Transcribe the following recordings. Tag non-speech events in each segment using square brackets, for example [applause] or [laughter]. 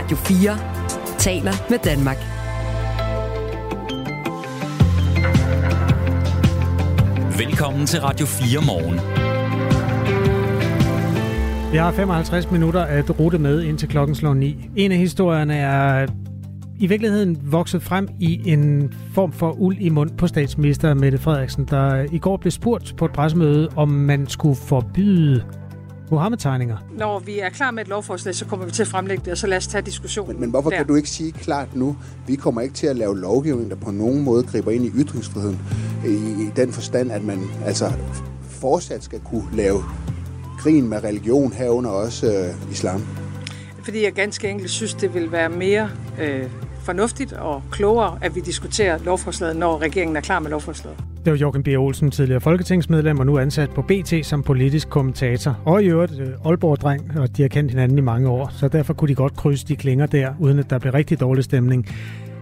Radio 4 taler med Danmark. Velkommen til Radio 4 morgen. Vi har 55 minutter at rute med indtil klokken slår 9. En af historierne er i virkeligheden vokset frem i en form for uld i mund på statsminister Mette Frederiksen, der i går blev spurgt på et pressemøde, om man skulle forbyde Mohammed-tegninger. Når vi er klar med et lovforslag, så kommer vi til at fremlægge det, og så lad os tage diskussionen. Men, men hvorfor der. kan du ikke sige klart nu, vi kommer ikke til at lave lovgivning, der på nogen måde griber ind i ytringsfriheden, i, i den forstand, at man altså fortsat skal kunne lave grin med religion herunder også øh, islam? Fordi jeg ganske enkelt synes, det vil være mere øh, fornuftigt og klogere, at vi diskuterer lovforslaget, når regeringen er klar med lovforslaget. Det var Joachim B. Olsen, tidligere folketingsmedlem og nu ansat på BT som politisk kommentator. Og i øvrigt øh, Aalborg-dreng, og de har kendt hinanden i mange år, så derfor kunne de godt krydse de klinger der, uden at der blev rigtig dårlig stemning.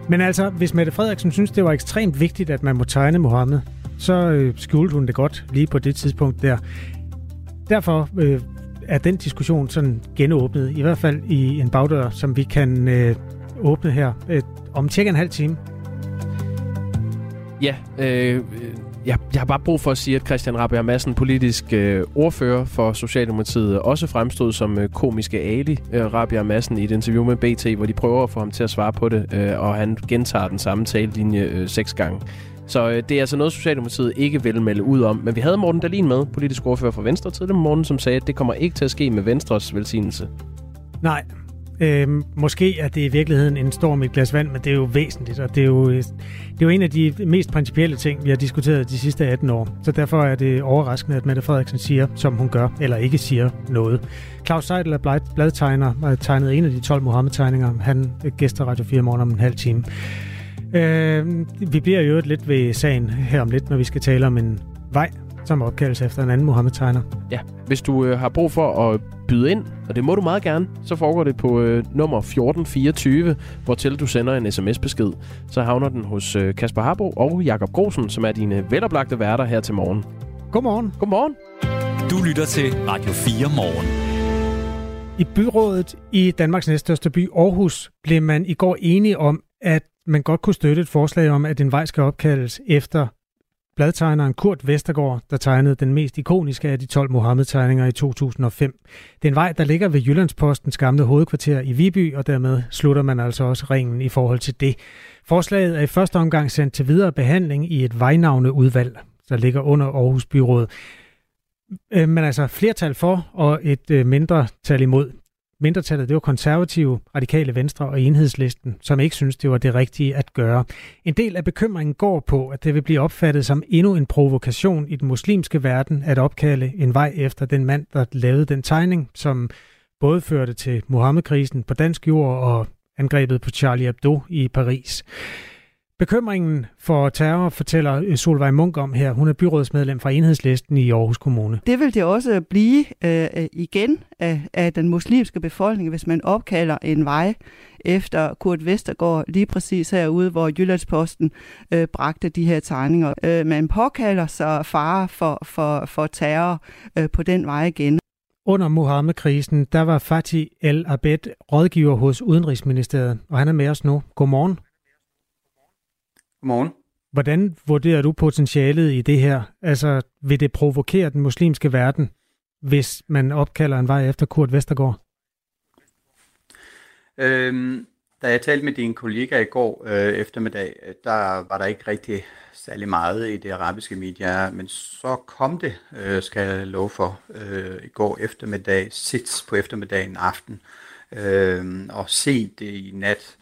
Men altså, hvis Mette Frederiksen synes, det var ekstremt vigtigt, at man må tegne Mohammed, så øh, skjulte hun det godt lige på det tidspunkt der. Derfor øh, er den diskussion sådan genåbnet, i hvert fald i en bagdør, som vi kan øh, åbne her øh, om cirka en halv time. Ja, øh, jeg, jeg har bare brug for at sige, at Christian Rabia Madsen, politisk øh, ordfører for Socialdemokratiet, også fremstod som øh, komiske Ali øh, Rabia Madsen i et interview med BT, hvor de prøver at få ham til at svare på det, øh, og han gentager den samme talelinje øh, seks gange. Så øh, det er altså noget, Socialdemokratiet ikke vil melde ud om. Men vi havde Morten Dalin med, politisk ordfører for Venstre tidligere om morgenen, som sagde, at det kommer ikke til at ske med Venstres velsignelse. Nej, Øh, måske er det i virkeligheden en storm i et glas vand, men det er jo væsentligt, og det er jo, øh, det er jo en af de mest principielle ting, vi har diskuteret de sidste 18 år. Så derfor er det overraskende, at Mette Frederiksen siger, som hun gør, eller ikke siger noget. Claus Seidel er bladtegner og tegnet en af de 12 Mohammed-tegninger. Han øh, gæster Radio 4 morgen om en halv time. Øh, vi bliver jo lidt ved sagen her om lidt, når vi skal tale om en vej, som opkaldes efter en anden Mohammed-tegner. Ja, hvis du øh, har brug for at byde ind, og det må du meget gerne, så foregår det på øh, nummer 1424, hvor til du sender en sms-besked. Så havner den hos øh, Kasper Harbo og Jakob Grosen, som er dine veloplagte værter her til morgen. Godmorgen. Godmorgen. Du lytter til Radio 4 morgen. I byrådet i Danmarks næststørste by, Aarhus, blev man i går enige om, at man godt kunne støtte et forslag om, at en vej skal opkaldes efter bladtegneren Kurt Vestergaard, der tegnede den mest ikoniske af de 12 Mohammed-tegninger i 2005. Det er en vej, der ligger ved Jyllandspostens gamle hovedkvarter i Viby, og dermed slutter man altså også ringen i forhold til det. Forslaget er i første omgang sendt til videre behandling i et vejnavneudvalg, der ligger under Aarhus Byråd. Øh, men altså flertal for og et øh, mindre tal imod. Mindretallet, det var konservative, radikale venstre og enhedslisten, som ikke synes, det var det rigtige at gøre. En del af bekymringen går på, at det vil blive opfattet som endnu en provokation i den muslimske verden at opkalde en vej efter den mand, der lavede den tegning, som både førte til Mohammed-krisen på dansk jord og angrebet på Charlie Hebdo i Paris. Bekymringen for terror fortæller Solvej Munk om her. Hun er byrådsmedlem fra Enhedslisten i Aarhus Kommune. Det vil det også blive øh, igen af, af den muslimske befolkning, hvis man opkalder en vej efter Kurt Vestergaard, lige præcis herude, hvor Jyllandsposten øh, bragte de her tegninger. Øh, man påkalder sig fare for, for, for terror øh, på den vej igen. Under Mohammed-krisen, der var Fatih El Abed rådgiver hos Udenrigsministeriet, og han er med os nu. Godmorgen. Godmorgen. Hvordan vurderer du potentialet i det her? Altså, vil det provokere den muslimske verden, hvis man opkalder en vej efter Kurt Vestergaard? Øhm, da jeg talte med dine kollegaer i går øh, eftermiddag, der var der ikke rigtig særlig meget i det arabiske medier, men så kom det, øh, skal jeg love for, øh, i går eftermiddag, sits på eftermiddagen aften, øh, og se det i nat,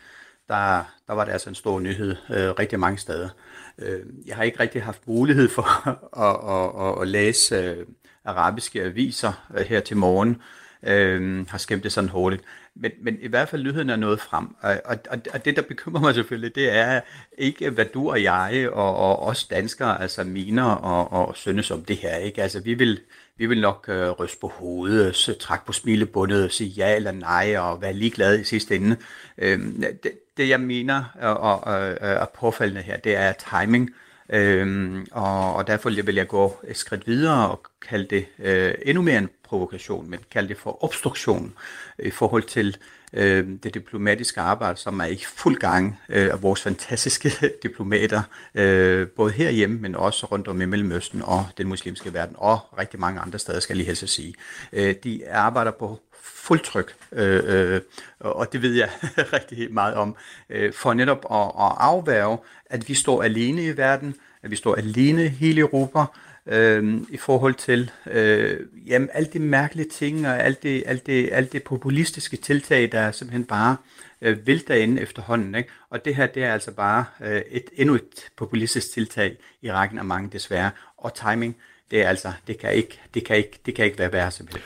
der, der var det altså en stor nyhed øh, rigtig mange steder. Øh, jeg har ikke rigtig haft mulighed for [laughs] at, at, at, at læse øh, arabiske aviser øh, her til morgen, øh, har skæmt det sådan hurtigt. Men, men i hvert fald lyheden er nået frem. Og, og, og det, der bekymrer mig selvfølgelig, det er ikke, hvad du og jeg og, og os danskere altså mener og, og synes om det her. Ikke? Altså, vi vil, vi vil nok øh, ryste på hovedet, øh, trække på smilebundet og sige ja eller nej og være ligeglade i sidste ende. Øh, det, det jeg mener og, og, og, øh, er påfaldende her, det er timing. Øhm, og, og derfor vil jeg gå et skridt videre og kalde det øh, endnu mere en provokation, men kalde det for obstruktion i forhold til øh, det diplomatiske arbejde, som er i fuld gang øh, af vores fantastiske [laughs] diplomater, øh, både herhjemme, men også rundt om i Mellemøsten og den muslimske verden, og rigtig mange andre steder, skal jeg lige helst at sige. Øh, de arbejder på fuld tryk, øh, øh, og det ved jeg [laughs] rigtig meget om, øh, for netop at, at afværge, at vi står alene i verden, at vi står alene hele Europa, øh, i forhold til øh, jamen, alle de mærkelige ting og alt det, alt, det, alt det populistiske tiltag, der simpelthen bare øh, vælter ind efterhånden. Ikke? Og det her, det er altså bare øh, et, endnu et populistisk tiltag i rækken af mange desværre. Og timing, det er altså, det kan ikke, det kan ikke, det kan ikke være værre simpelthen.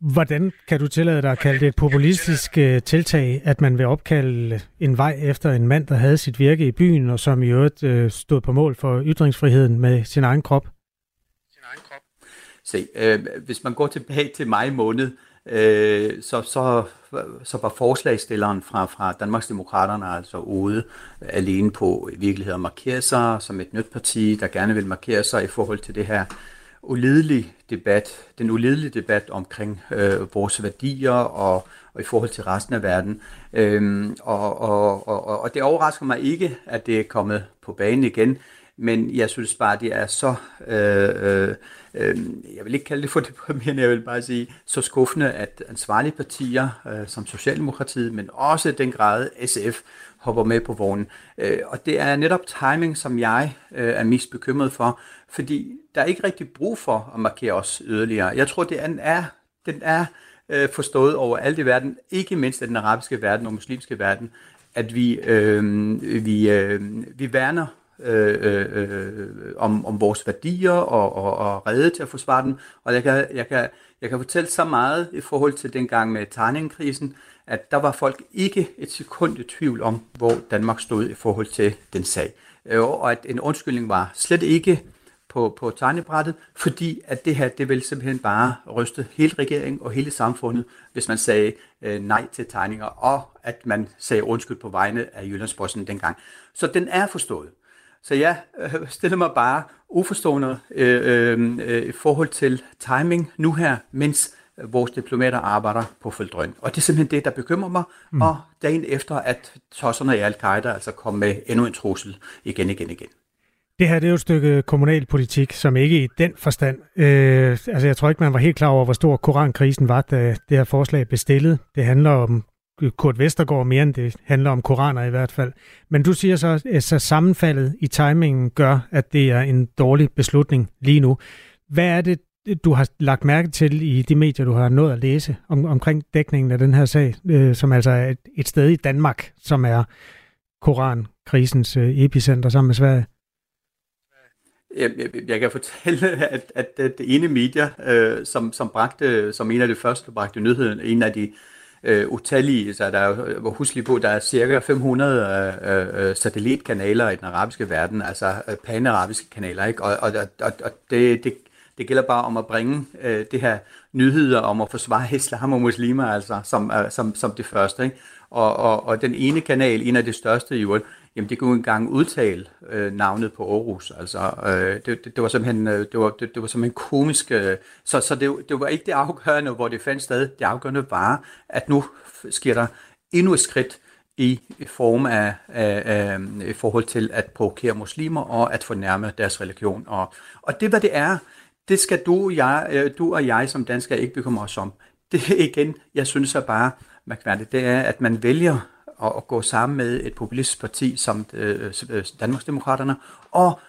Hvordan kan du tillade dig at kalde det et populistisk øh, tiltag, at man vil opkalde en vej efter en mand, der havde sit virke i byen, og som i øvrigt øh, stod på mål for ytringsfriheden med sin egen krop? Se, øh, hvis man går tilbage til maj måned, øh, så, så, så var forslagstilleren fra, fra Danmarks Demokraterne altså ude alene på i virkeligheden at markere sig som et nyt parti, der gerne vil markere sig i forhold til det her ulidelige debat, den ulidelige debat omkring øh, vores værdier og, og i forhold til resten af verden. Øhm, og, og, og, og det overrasker mig ikke, at det er kommet på banen igen, men jeg synes bare, det er så, øh, øh, øh, jeg vil ikke kalde det for deprimerende, [laughs] jeg vil bare sige, så skuffende, at ansvarlige partier øh, som Socialdemokratiet, men også den grad SF, hopper med på vognen. Øh, og det er netop timing, som jeg øh, er mest bekymret for, fordi der er ikke rigtig brug for at markere os yderligere. Jeg tror, det er, den er øh, forstået over alt i verden, ikke mindst af den arabiske verden og muslimske verden, at vi, øh, vi, øh, vi værner Øh, øh, øh, om, om vores værdier og, og, og redde til at forsvare dem. Og jeg kan, jeg, kan, jeg kan fortælle så meget i forhold til dengang med tegningkrisen, at der var folk ikke et sekund i tvivl om, hvor Danmark stod i forhold til den sag. Øh, og at en undskyldning var slet ikke på, på tegnebrættet, fordi at det her, det vil simpelthen bare ryste hele regeringen og hele samfundet, hvis man sagde øh, nej til tegninger, og at man sagde undskyld på vegne af Jyllandsposten dengang. Så den er forstået. Så jeg øh, stiller mig bare uforstående øh, øh, i forhold til timing nu her, mens vores diplomater arbejder på drøn. Og det er simpelthen det, der bekymrer mig. Mm. Og dagen efter, at tosserne i Al-Qaida altså kom med endnu en trussel igen, igen, igen. Det her det er jo et stykke kommunalpolitik, som ikke i den forstand... Øh, altså jeg tror ikke, man var helt klar over, hvor stor korankrisen var, da det her forslag blev stillet. Det handler om Kurt Vestergaard mere end det handler om koraner i hvert fald. Men du siger så, at så sammenfaldet i timingen gør, at det er en dårlig beslutning lige nu. Hvad er det, du har lagt mærke til i de medier, du har nået at læse om, omkring dækningen af den her sag, øh, som altså er et, et sted i Danmark, som er korankrisens øh, epicenter sammen med Sverige? Jeg, jeg, jeg kan fortælle, at, at det ene medier, øh, som, som bragte, som en af de første bragte nyheden, en af de øh, utallige, så der er jo, øh, husk lige på, der er cirka 500 øh, øh, øh, satellitkanaler i den arabiske verden, altså øh, panarabiske kanaler, ikke? og, og, og, og det, det, det gælder bare om at bringe øh, det her nyheder om at forsvare [laughs] islam og muslimer, altså som, øh, som, som det første. Ikke? Og, og, og den ene kanal, en af de største i øvrigt, jamen det kunne engang udtale øh, navnet på Aarhus. Altså, øh, det, det, det, var simpelthen, øh, det, var, det, det var simpelthen komisk. Øh, så så det, det var ikke det afgørende, hvor det fandt sted. Det afgørende var, at nu sker der endnu et skridt i form af, af, af i forhold til at provokere muslimer og at fornærme deres religion. Og, og det, hvad det er, det skal du, jeg, øh, du og jeg som danskere ikke bekymre os om. Det igen, jeg synes er bare mærkværdigt, det er, at man vælger at, at gå sammen med et populistisk parti øh, øh, som øh, Danmarksdemokraterne og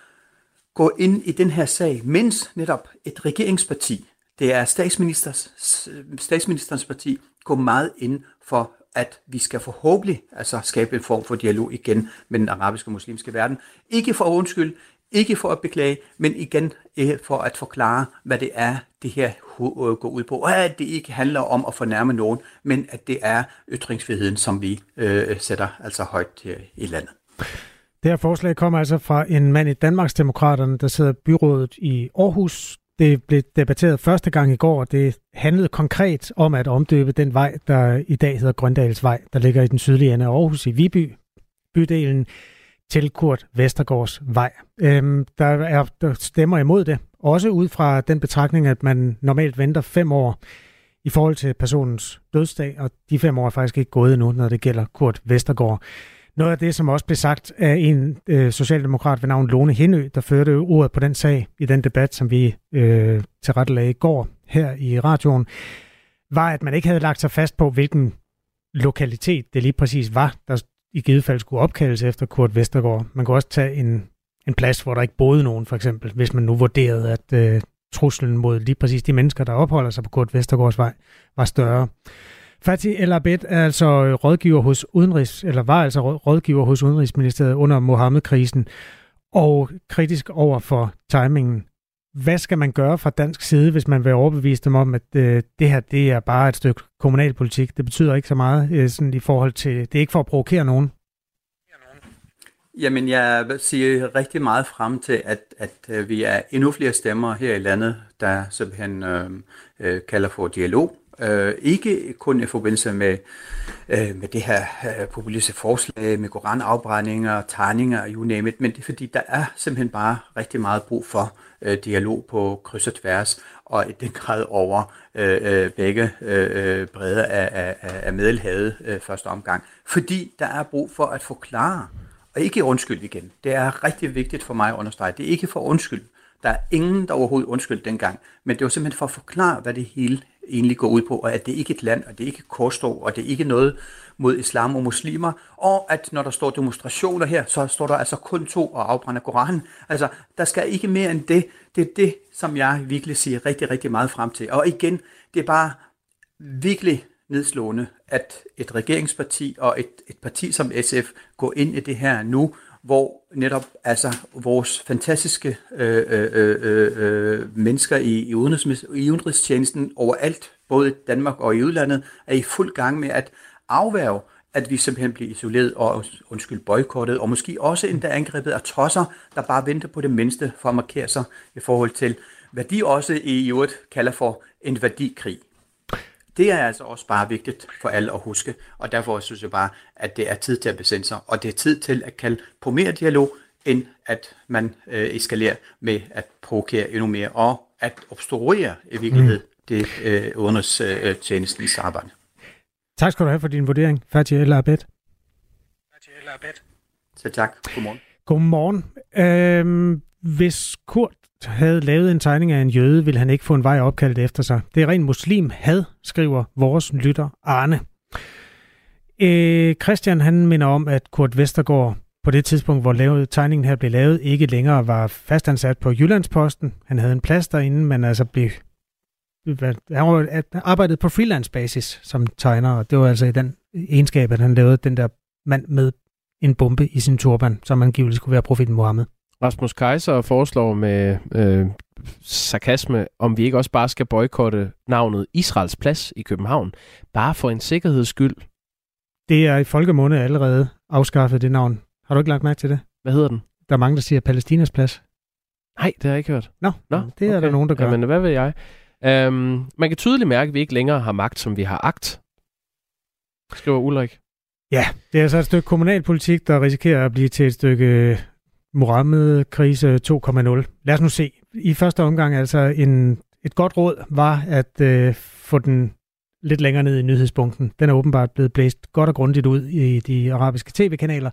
gå ind i den her sag, mens netop et regeringsparti, det er statsministers, øh, statsministerens parti, går meget ind for at vi skal forhåbentlig altså skabe en form for dialog igen med den arabiske og muslimske verden. Ikke for undskyld, ikke for at beklage, men igen eh, for at forklare, hvad det er, det her øh, går ud på. Og at det ikke handler om at fornærme nogen, men at det er ytringsfriheden, som vi øh, sætter altså højt her i landet. Det her forslag kommer altså fra en mand i Danmarksdemokraterne, der sidder i byrådet i Aarhus. Det blev debatteret første gang i går, og det handlede konkret om at omdøbe den vej, der i dag hedder Grøndalsvej, der ligger i den sydlige ende af Aarhus i Viby, bydelen til Kurt Vestergaards vej. Øhm, der er der stemmer imod det, også ud fra den betragtning, at man normalt venter fem år i forhold til personens dødsdag, og de fem år er faktisk ikke gået endnu, når det gælder Kurt Vestergaard. Noget af det, som også blev sagt af en øh, socialdemokrat ved navn Lone Hindø, der førte ordet på den sag i den debat, som vi øh, tilrettelagde i går her i radioen, var, at man ikke havde lagt sig fast på, hvilken lokalitet det lige præcis var, der i givet fald skulle opkaldes efter Kurt Vestergaard. Man kunne også tage en, en plads, hvor der ikke boede nogen, for eksempel, hvis man nu vurderede, at øh, truslen mod lige præcis de mennesker, der opholder sig på Kurt Vestergaards vej, var større. Fatih El Abed er altså rådgiver hos Udenrigs, eller var altså rådgiver hos Udenrigsministeriet under Mohammed-krisen, og kritisk over for timingen. Hvad skal man gøre fra dansk side, hvis man vil overbevise dem om, at øh, det her det er bare et stykke kommunalpolitik? Det betyder ikke så meget øh, sådan i forhold til, det er ikke for at provokere nogen. Jamen, jeg siger rigtig meget frem til, at, at øh, vi er endnu flere stemmer her i landet, der simpelthen øh, øh, kalder for dialog. Øh, ikke kun i forbindelse med, øh, med det her øh, populistiske forslag, med koranafbrændinger, tegninger, you name it, men det er fordi, der er simpelthen bare rigtig meget brug for øh, dialog på kryds og tværs, og i den grad over øh, øh begge øh, øh breder af, af, af Middelhavet øh, første omgang. Fordi der er brug for at forklare, og ikke undskyld igen. Det er rigtig vigtigt for mig at understrege. Det er ikke for undskyld. Der er ingen, der overhovedet undskyld dengang. Men det var simpelthen for at forklare, hvad det hele egentlig går ud på, og at det ikke er et land, og det er ikke korstog, og det er ikke noget mod islam og muslimer, og at når der står demonstrationer her, så står der altså kun to og afbrænder Koranen. Altså, der skal ikke mere end det. Det er det, som jeg virkelig siger rigtig, rigtig meget frem til. Og igen, det er bare virkelig nedslående, at et regeringsparti og et, et parti som SF går ind i det her nu, hvor netop altså vores fantastiske øh, øh, øh, øh, mennesker i, i, udenrigs, i udenrigstjenesten overalt, både i Danmark og i udlandet, er i fuld gang med at afværge, at vi simpelthen bliver isoleret og undskyld boykottet, og måske også endda angrebet af tosser, der bare venter på det mindste for at markere sig i forhold til, hvad de også i øvrigt kalder for en værdikrig. Det er altså også bare vigtigt for alle at huske, og derfor synes jeg bare, at det er tid til at besinde sig, og det er tid til at kalde på mere dialog, end at man øh, eskalerer med at provokere endnu mere, og at obstruere i virkeligheden mm. det øh, udenrigstjenestens øh, arbejde. Tak skal du have for din vurdering, Fatih El Abed. Fatih El Abed. Så tak. Godmorgen. Godmorgen. Øhm, hvis Kurt havde lavet en tegning af en jøde, ville han ikke få en vej opkaldt efter sig. Det er ren muslim had, skriver vores lytter Arne. Øh, Christian han minder om, at Kurt Vestergaard på det tidspunkt, hvor lavet, tegningen her blev lavet, ikke længere var fastansat på Jyllandsposten. Han havde en plads derinde, men altså blev han arbejdede på freelance basis som tegner, og det var altså i den egenskab, at han lavede den der mand med en bombe i sin turban, som angiveligt skulle være profeten Mohammed. Rasmus Kaiser foreslår med øh, sarkasme, om vi ikke også bare skal boykotte navnet Israels Plads i København, bare for en sikkerheds skyld. Det er i folkemunde allerede afskaffet, det navn. Har du ikke lagt mærke til det? Hvad hedder den? Der er mange, der siger Palæstinas Plads. Nej, det har jeg ikke hørt. Nå, Nå det er okay. der nogen, der gør. Jamen, hvad ved jeg? Um, man kan tydeligt mærke, at vi ikke længere har magt, som vi har agt, skriver Ulrik. Ja, det er altså et stykke kommunalpolitik, der risikerer at blive til et stykke Mohammed-krise 2.0. Lad os nu se. I første omgang altså en, et godt råd var at øh, få den lidt længere ned i nyhedspunkten. Den er åbenbart blevet blæst godt og grundigt ud i de arabiske tv-kanaler,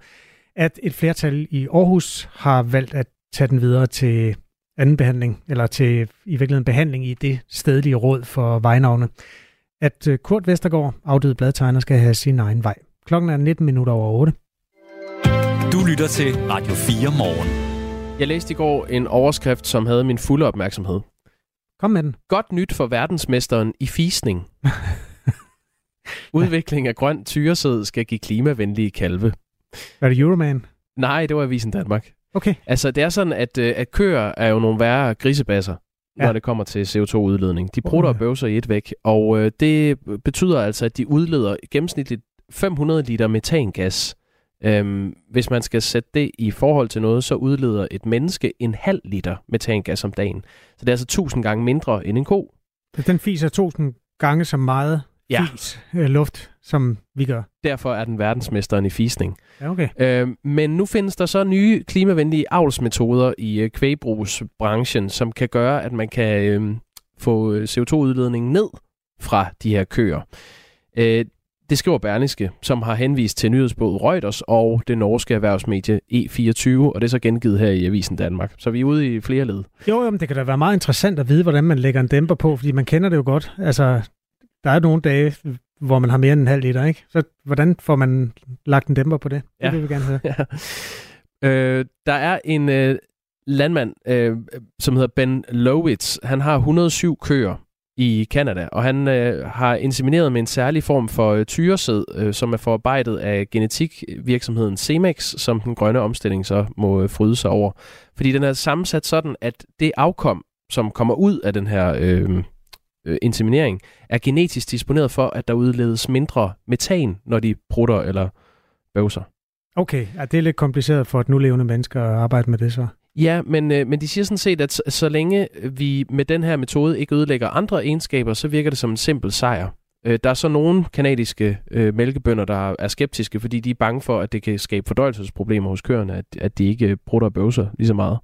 at et flertal i Aarhus har valgt at tage den videre til anden behandling, eller til i virkeligheden behandling i det stedlige råd for vejnavne. At øh, Kurt Vestergaard, afdøde bladtegner, skal have sin egen vej. Klokken er 19 minutter over 8. Du lytter til Radio 4 morgen. Jeg læste i går en overskrift, som havde min fulde opmærksomhed. Kom med den. Godt nyt for verdensmesteren i fisning. Udvikling af grøn tyresæd skal give klimavenlige kalve. Er det Euroman? Nej, det var Avisen Danmark. Okay. Altså, det er sådan, at, øh, at køer er jo nogle værre grisebasser, ja. når det kommer til CO2-udledning. De prutter og bøvser i et væk, og øh, det betyder altså, at de udleder gennemsnitligt 500 liter metangas Øhm, hvis man skal sætte det i forhold til noget, så udleder et menneske en halv liter metangas om dagen. Så det er altså 1000 gange mindre end en ko. Den fiser 1000 gange så meget Ja. fis, øh, luft, som vi gør. Derfor er den verdensmesteren i fisning. Ja, okay. Øh, men nu findes der så nye klimavenlige avlsmetoder i øh, kvægbrugsbranchen, som kan gøre, at man kan øh, få øh, CO2-udledningen ned fra de her køer. Øh, det skriver Berlingske, som har henvist til nyhedsbåd Reuters og det norske erhvervsmedie E24, og det er så gengivet her i Avisen Danmark. Så vi er ude i flere led. Jo, jo, men det kan da være meget interessant at vide, hvordan man lægger en dæmper på, fordi man kender det jo godt. Altså, der er nogle dage, hvor man har mere end en halv liter, ikke? Så hvordan får man lagt en dæmper på det? Det Ja. vil vi gerne høre. [laughs] Ja. Øh, der er en øh, landmand, øh, som hedder Ben Lowitz. Han har 107 køer i Kanada, og han øh, har insemineret med en særlig form for øh, tyresæd, øh, som er forarbejdet af genetikvirksomheden Cemex, som den grønne omstilling så må øh, fryde sig over. Fordi den er sammensat sådan, at det afkom, som kommer ud af den her øh, øh, inseminering, er genetisk disponeret for, at der udledes mindre metan, når de prutter eller bøvser. Okay, ja, det er lidt kompliceret for et nulevende menneske at arbejde med det så. Ja, men, øh, men de siger sådan set, at så, så længe vi med den her metode ikke ødelægger andre egenskaber, så virker det som en simpel sejr. Øh, der er så nogle kanadiske øh, mælkebønder, der er skeptiske, fordi de er bange for, at det kan skabe fordøjelsesproblemer hos køerne, at, at de ikke øh, brutter og bøvser lige så meget.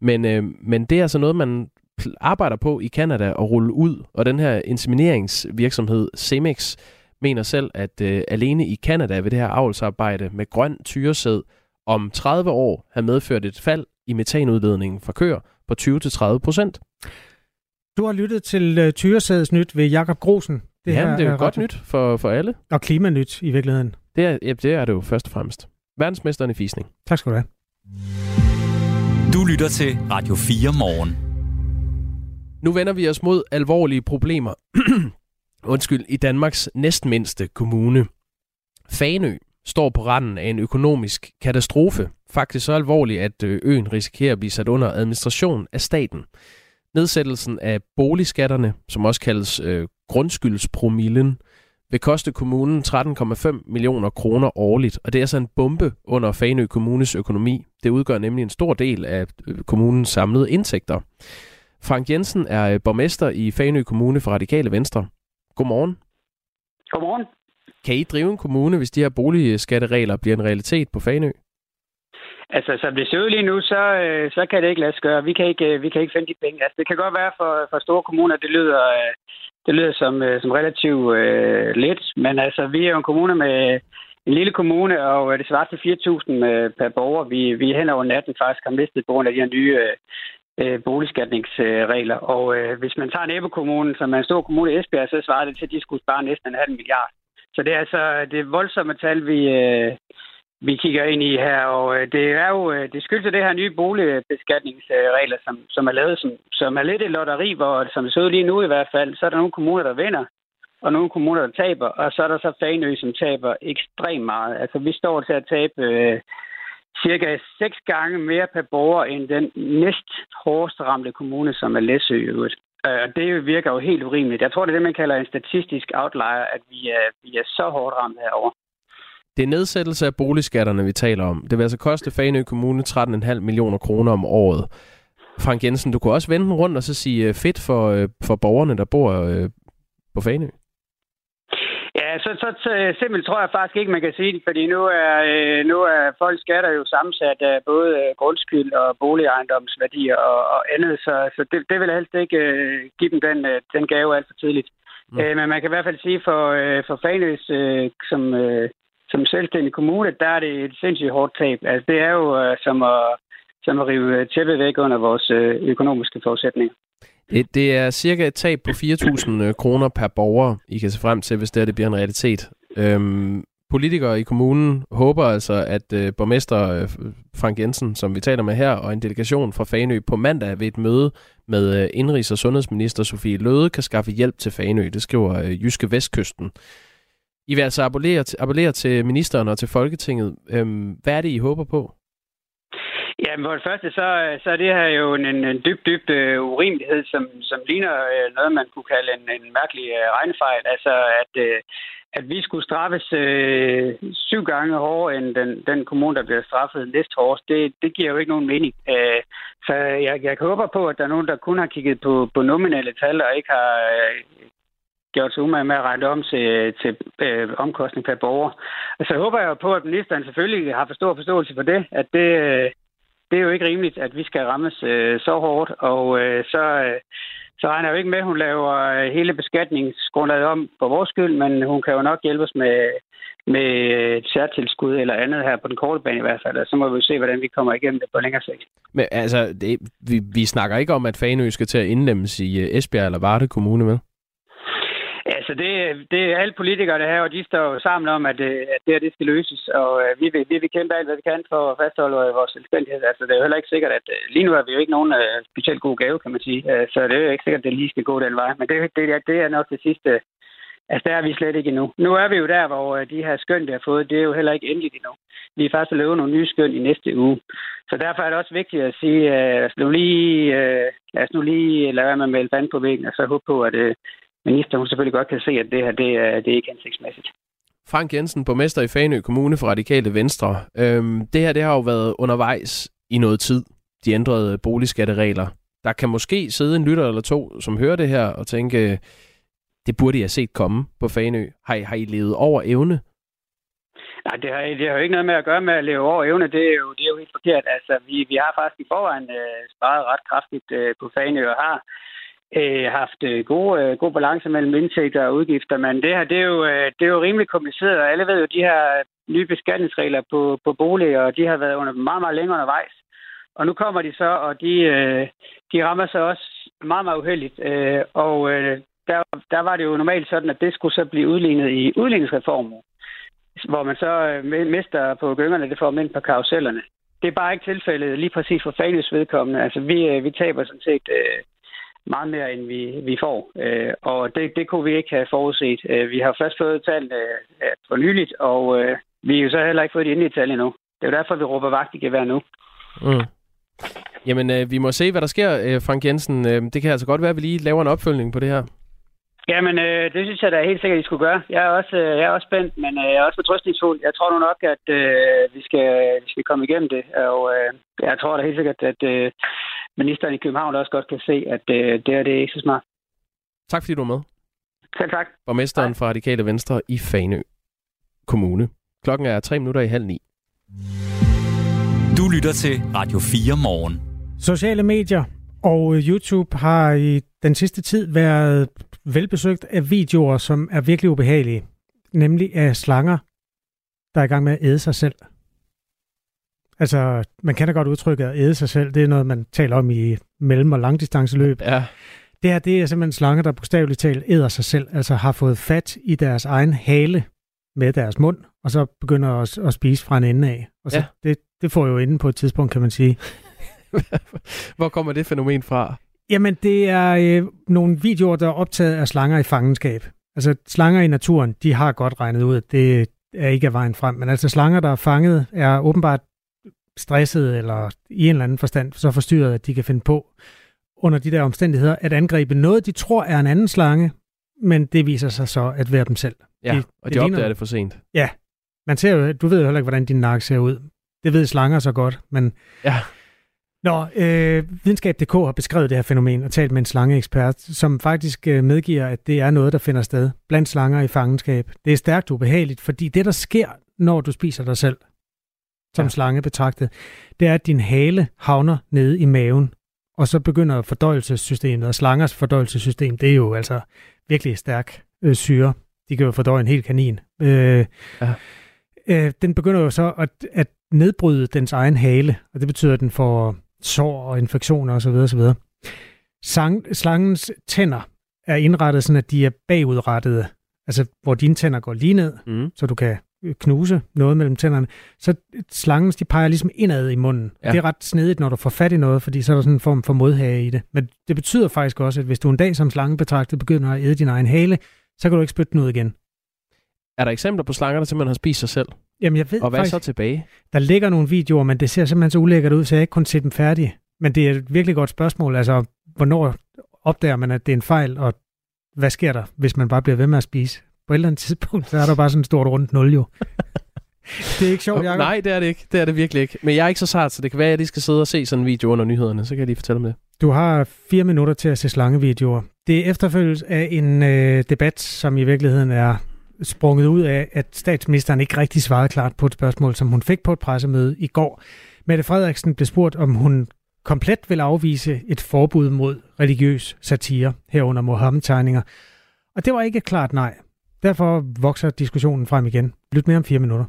Men, øh, men det er altså noget, man arbejder på i Kanada at rulle ud, og den her insemineringsvirksomhed Cemex mener selv, at øh, alene i Kanada vil det her avlsarbejde med grøn tyresæd om 30 år have medført et fald i metanudledningen fra køer på 20-30 procent. Du har lyttet til uh, Tyresædets nyt ved Jakob Grosen. Det, ja, det er jo radio- godt nyt for, for alle. Og klimanyt i virkeligheden. Det er, ja, det er det jo først og fremmest. Verdensmesteren i fisning. Tak skal du have. Du lytter til Radio 4 morgen. Nu vender vi os mod alvorlige problemer. [clears throat] Undskyld, i Danmarks næstmindste kommune. Fanø står på randen af en økonomisk katastrofe. Faktisk så alvorlig, at øh, øen risikerer at blive sat under administration af staten. Nedsættelsen af boligskatterne, som også kaldes øh, grundskyldspromillen, vil koste kommunen 13,5 millioner kroner årligt, og det er altså en bombe under Fanø Kommunes økonomi. Det udgør nemlig en stor del af øh, kommunens samlede indtægter. Frank Jensen er øh, borgmester i Fanø Kommune for Radikale Venstre. Godmorgen. Godmorgen. Kan I drive en kommune, hvis de her boligskatteregler bliver en realitet på Fanø? Altså, som det ser ud lige nu, så, øh, så kan det ikke lade sig gøre. Vi kan ikke, øh, vi kan ikke finde de penge. Altså, det kan godt være for, for store kommuner, det lyder, øh, det lyder som, som relativt øh, lidt. Men altså, vi er jo en kommune med en lille kommune, og det svarer til 4.000 per borger. Vi, vi hen over natten faktisk har mistet på grund af de her nye øh, øh, boligskatningsregler. Og øh, hvis man tager nabokommunen, som er en stor kommune i Esbjerg, så svarer det til, at de skulle spare næsten en halv milliard. Så det er altså det er voldsomme tal, vi, øh, vi kigger ind i her, og øh, det er jo øh, det skyldes det her nye boligbeskatningsregler, som, som er lavet, som, som er lidt et lotteri, hvor som det ser ud lige nu i hvert fald, så er der nogle kommuner, der vinder, og nogle kommuner, der taber, og så er der så Faneø, som taber ekstremt meget. Altså vi står til at tabe øh, cirka seks gange mere per borger end den næst hårdest ramte kommune, som er Læsø i øvrigt. Øh, og det virker jo helt urimeligt. Jeg tror, det er det, man kalder en statistisk outlier, at vi er, vi er så hårdt ramt herovre. Det er nedsættelse af boligskatterne, vi taler om. Det vil altså koste Faneø Kommune 13,5 millioner kroner om året. Frank Jensen, du kunne også vende den rundt og så sige øh, fedt for, øh, for borgerne, der bor på Faneø. Ja, så, så, så simpelt tror jeg faktisk ikke, man kan sige det, fordi nu er, øh, nu er folks skatter jo sammensat af både øh, grundskyld og boligejendomsværdier og, og andet, så, så det, det vil helst ikke øh, give dem den, øh, den gave alt for tidligt. Mm. Øh, men man kan i hvert fald sige for, øh, for Fanøs øh, som, øh, som selvstændig kommune, der er det et sindssygt hårdt tab. Altså det er jo øh, som, at, som at rive tæppet væk under vores øh, økonomiske forudsætninger. Det, det er cirka et tab på 4.000 øh, kroner per borger, I kan se frem til, hvis det, her, det bliver en realitet. Øhm, politikere i kommunen håber altså, at øh, borgmester øh, Frank Jensen, som vi taler med her, og en delegation fra Fanø på mandag ved et møde med øh, indrigs- og sundhedsminister Sofie Løde kan skaffe hjælp til Fanø. Det skriver øh, Jyske Vestkysten. I vil altså appellere til, appellere til ministeren og til Folketinget. Øhm, hvad er det, I håber på? Ja, men for det første, så, øh, så er det her jo en, en dyb, dyb uh, urimelighed, som, som ligner uh, noget, man kunne kalde en, en mærkelig uh, regnefejl. Altså, at, uh, at vi skulle straffes uh, syv gange hårdere end den, den kommune, der bliver straffet næste hårdest, det, det giver jo ikke nogen mening. Uh, så jeg, jeg håber på, at der er nogen, der kun har kigget på, på nominelle tal og ikke har uh, gjort sig umage med at regne om til, til øh, omkostning per borger. Så jeg håber jeg på, at ministeren selvfølgelig har for stor forståelse for det, at det, øh, det er jo ikke rimeligt, at vi skal rammes øh, så hårdt, og øh, så, øh, så regner jeg jo ikke med, at hun laver øh, hele beskatningsgrundlaget om for vores skyld, men hun kan jo nok hjælpe os med, med øh, et særtilskud eller andet her på den korte bane i hvert fald, og så må vi jo se, hvordan vi kommer igennem det på længere sigt. Men altså, det, vi, vi snakker ikke om, at Fanø skal til at indlemmes i øh, Esbjerg eller Varde Kommune, vel? Altså, det, det er alle politikere, der her, og de står jo sammen om, at, øh, at det her det skal løses, og uh, vi, vil, vi vil kæmpe alt, hvad vi kan for at fastholde øh, vores selvstændighed. Altså, det er jo heller ikke sikkert, at lige nu har vi jo ikke nogen uh, specielt god gave, kan man sige, uh, så det er jo ikke sikkert, at det lige skal gå den vej. Men det, det, det er nok det sidste, Altså, der er vi slet ikke endnu. Nu er vi jo der, hvor de her skøn, vi har fået, det er jo heller ikke endeligt endnu. Vi er faktisk at lave nogle nye skøn i næste uge. Så derfor er det også vigtigt at sige, uh, lad, os nu lige, uh, lad os nu lige lade være med at melde vand på væggen, og så håbe på, at, uh, minister, hun selvfølgelig godt kan se, at det her det er, det er ikke hensigtsmæssigt. Frank Jensen, borgmester i Fanø Kommune for Radikale Venstre. Øhm, det her det har jo været undervejs i noget tid, de ændrede boligskatteregler. Der kan måske sidde en lytter eller to, som hører det her og tænke, det burde jeg have set komme på Fanø. Har I, har I levet over evne? Nej, det har, det har jo ikke noget med at gøre med at leve over evne. Det er jo, det er jo helt forkert. Altså, vi, vi har faktisk i forvejen øh, sparet ret kraftigt øh, på Fanø og har øh, haft øh, gode, øh, god balance mellem indtægter og udgifter, men det her, det er jo, øh, det er jo rimelig kompliceret, og alle ved jo, de her nye beskatningsregler på, på boliger, og de har været under meget, meget længere undervejs. Og nu kommer de så, og de, øh, de rammer sig også meget, meget uheldigt. Øh, og øh, der, der var det jo normalt sådan, at det skulle så blive udlignet i udligningsreformen, hvor man så øh, mister på gyngerne, det får man ind på karusellerne. Det er bare ikke tilfældet lige præcis for Fanøs vedkommende. Altså, vi, øh, vi taber sådan set øh, meget mere, end vi, vi får. Øh, og det, det kunne vi ikke have forudset. Øh, vi har først fået tallene øh, for nyligt, og øh, vi har jo så heller ikke fået de endelige tal endnu. Det er jo derfor, vi råber vagt i gevær nu. Mm. Jamen, øh, vi må se, hvad der sker, øh, Frank Jensen. Øh, det kan altså godt være, at vi lige laver en opfølgning på det her. Jamen, øh, det synes jeg da helt sikkert, I skulle gøre. Jeg er også, øh, jeg er også spændt, men øh, jeg er også fortrøstningsfuld. Jeg tror nu nok, at øh, vi, skal, vi skal komme igennem det. Og øh, jeg tror da helt sikkert, at øh, ministeren i København også godt kan se, at øh, det er det ikke så smart. Tak fordi du var med. Selv tak. Borgmesteren fra Radikale Venstre i Fanø Kommune. Klokken er tre minutter i halv ni. Du lytter til Radio 4 morgen. Sociale medier og YouTube har i den sidste tid været velbesøgt af videoer, som er virkelig ubehagelige. Nemlig af slanger, der er i gang med at æde sig selv. Altså, man kan da godt udtrykke at æde sig selv. Det er noget, man taler om i mellem- og langdistanceløb. Ja. Det her, det er simpelthen slanger, der bogstaveligt talt æder sig selv. Altså har fået fat i deres egen hale med deres mund, og så begynder at, at spise fra en ende af. Og så Ja. det, det får jo enden på et tidspunkt, kan man sige. [laughs] Hvor kommer det fænomen fra? Jamen, det er øh, nogle videoer, der er optaget af slanger i fangenskab. Altså, slanger i naturen, de har godt regnet ud, at det er ikke af vejen frem. Men altså, slanger, der er fanget, er åbenbart stresset eller i en eller anden forstand så forstyrret, at de kan finde på under de der omstændigheder at angribe noget, de tror er en anden slange, men det viser sig så at være dem selv. Ja, De- og det de ligner- opdager det for sent. Man ser jo, du ved jo heller ikke, hvordan din nakke ser ud. Det ved slanger så godt, men... Ja. Nå, øh, videnskab.dk har beskrevet det her fænomen og talt med en slangeekspert, som faktisk øh, medgiver, at det er noget, der finder sted blandt slanger i fangenskab. Det er stærkt ubehageligt, fordi det, der sker, når du spiser dig selv, som Ja. slange betragtet, det er, at din hale havner nede i maven, og så begynder fordøjelsessystemet, og slangers fordøjelsessystem, det er jo altså virkelig stærk øh, syre. De kan jo fordøje en hel kanin. Øh, Ja. øh, den begynder jo så at, at nedbryde dens egen hale, og det betyder, at den får sår og infektioner osv. osv. Sang, slangens tænder er indrettet sådan, at de er bagudrettede, altså hvor dine tænder går lige ned, Mm. så du kan knuse noget mellem tænderne. Så slangens, de peger ligesom indad i munden. Ja. Det er ret snedigt, når du får fat i noget, fordi så er der sådan en form for modhage i det. Men det betyder faktisk også, at hvis du en dag som slange betragtet begynder at æde din egen hale, så kan du ikke spytte den ud igen. Er der eksempler på slanger, der simpelthen har spist sig selv? Jamen jeg ved Og hvad er faktisk, så tilbage? der ligger nogle videoer, men det ser simpelthen så ulækkert ud, så jeg ikke kun set dem færdige. Men det er et virkelig godt spørgsmål. Altså, hvornår opdager man, at det er en fejl, og hvad sker der, hvis man bare bliver ved med at spise? På et eller andet tidspunkt, så er der bare sådan et stort rundt nul jo. [laughs] Det er ikke sjovt, Jacob. Nej, det er det ikke. Det er det virkelig ikke. Men jeg er ikke så sart, så det kan være, at de skal sidde og se sådan en video under nyhederne. Så kan jeg lige fortælle om det. Du har fire minutter til at se slangevideoer. Det efterfølges af en øh, debat, som i virkeligheden er sprunget ud af, at statsministeren ikke rigtig svarede klart på et spørgsmål, som hun fik på et pressemøde i går. Mette Frederiksen blev spurgt, om hun komplet vil afvise et forbud mod religiøs satire herunder Mohammed-tegninger. Og det var ikke et klart nej. Derfor vokser diskussionen frem igen. Lyt mere om fire minutter.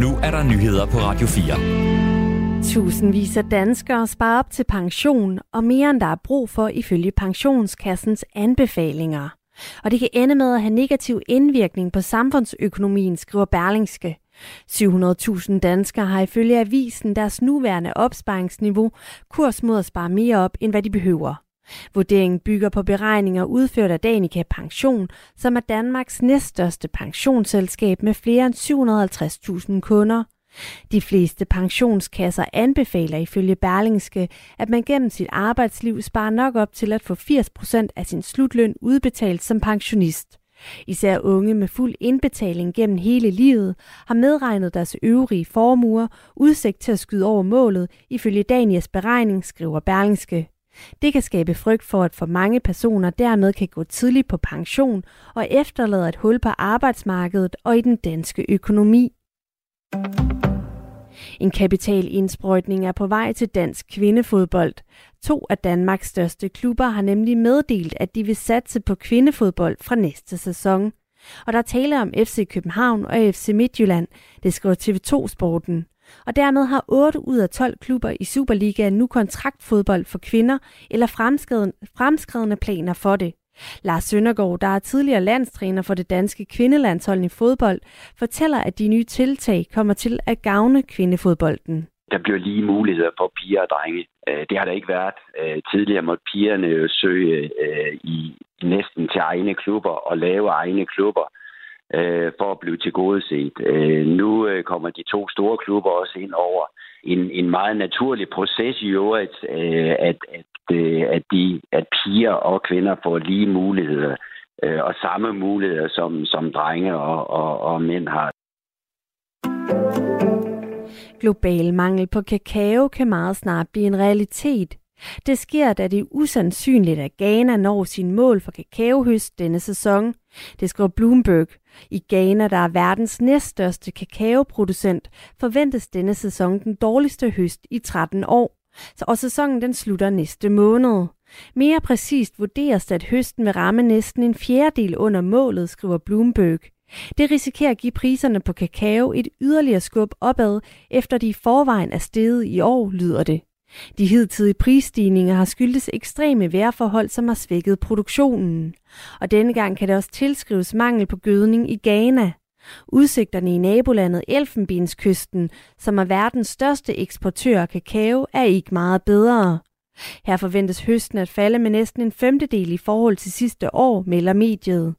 Nu er der nyheder på Radio 4. Tusindvis af danskere sparer op til pension, og mere end der er brug for ifølge pensionskassens anbefalinger. Og det kan ende med at have negativ indvirkning på samfundsøkonomien, skriver Berlingske. 700.000 danskere har ifølge avisen deres nuværende opsparingsniveau kurs mod at spare mere op, end hvad de behøver. Vurderingen bygger på beregninger udført af Danica Pension, som er Danmarks næststørste pensionsselskab med flere end 750.000 kunder. De fleste pensionskasser anbefaler ifølge Berlingske, at man gennem sit arbejdsliv sparer nok op til at få 80% af sin slutløn udbetalt som pensionist. Især unge med fuld indbetaling gennem hele livet har medregnet deres øvrige formuer udsigt til at skyde over målet, ifølge Danias beregning, skriver Berlingske. Det kan skabe frygt for, at for mange personer dermed kan gå tidligt på pension og efterlade et hul på arbejdsmarkedet og i den danske økonomi. En kapitalindsprøjtning er på vej til dansk kvindefodbold. To af Danmarks største klubber har nemlig meddelt, at de vil satse på kvindefodbold fra næste sæson. Og der taler om FC København og FC Midtjylland, det skriver TV2 Sporten. Og dermed har 8 ud af 12 klubber i Superligaen nu kontraktfodbold for kvinder eller fremskredne planer for det. Lars Søndergaard, der er tidligere landstræner for det danske kvindelandshold i fodbold, fortæller, at de nye tiltag kommer til at gavne kvindefodbolden. Der bliver lige muligheder for piger og drenge. Øh, det har der ikke været. Øh, tidligere måtte pigerne søge øh, i næsten til egne klubber og lave egne klubber Øh, for at blive tilgodeset. Øh, nu øh, kommer de to store klubber også ind over en, en meget naturlig proces i øvrigt, at, at Øh, at, de, at piger og kvinder får lige muligheder øh, og samme muligheder, som, som drenge og, og, og mænd har. Global mangel på kakao kan meget snart blive en realitet. Det sker, da det er usandsynligt, at Ghana når sin mål for kakaohøst denne sæson. Det skriver Bloomberg. I Ghana, der er verdens næststørste kakaoproducent, forventes denne sæson den dårligste høst i 13 år Så, og sæsonen den slutter næste måned. Mere præcist vurderes det, at høsten vil ramme næsten en fjerdedel under målet, skriver Bloomberg. Det risikerer at give priserne på kakao et yderligere skub opad, efter de i forvejen er steget i år, lyder det. De hidtidige prisstigninger har skyldtes ekstreme vejrforhold, som har svækket produktionen. Og denne gang kan det også tilskrives mangel på gødning i Ghana. Udsigterne i nabolandet Elfenbenskysten, som er verdens største eksportør af kakao, er ikke meget bedre. Her forventes høsten at falde med næsten en femtedel i forhold til sidste år, melder mediet.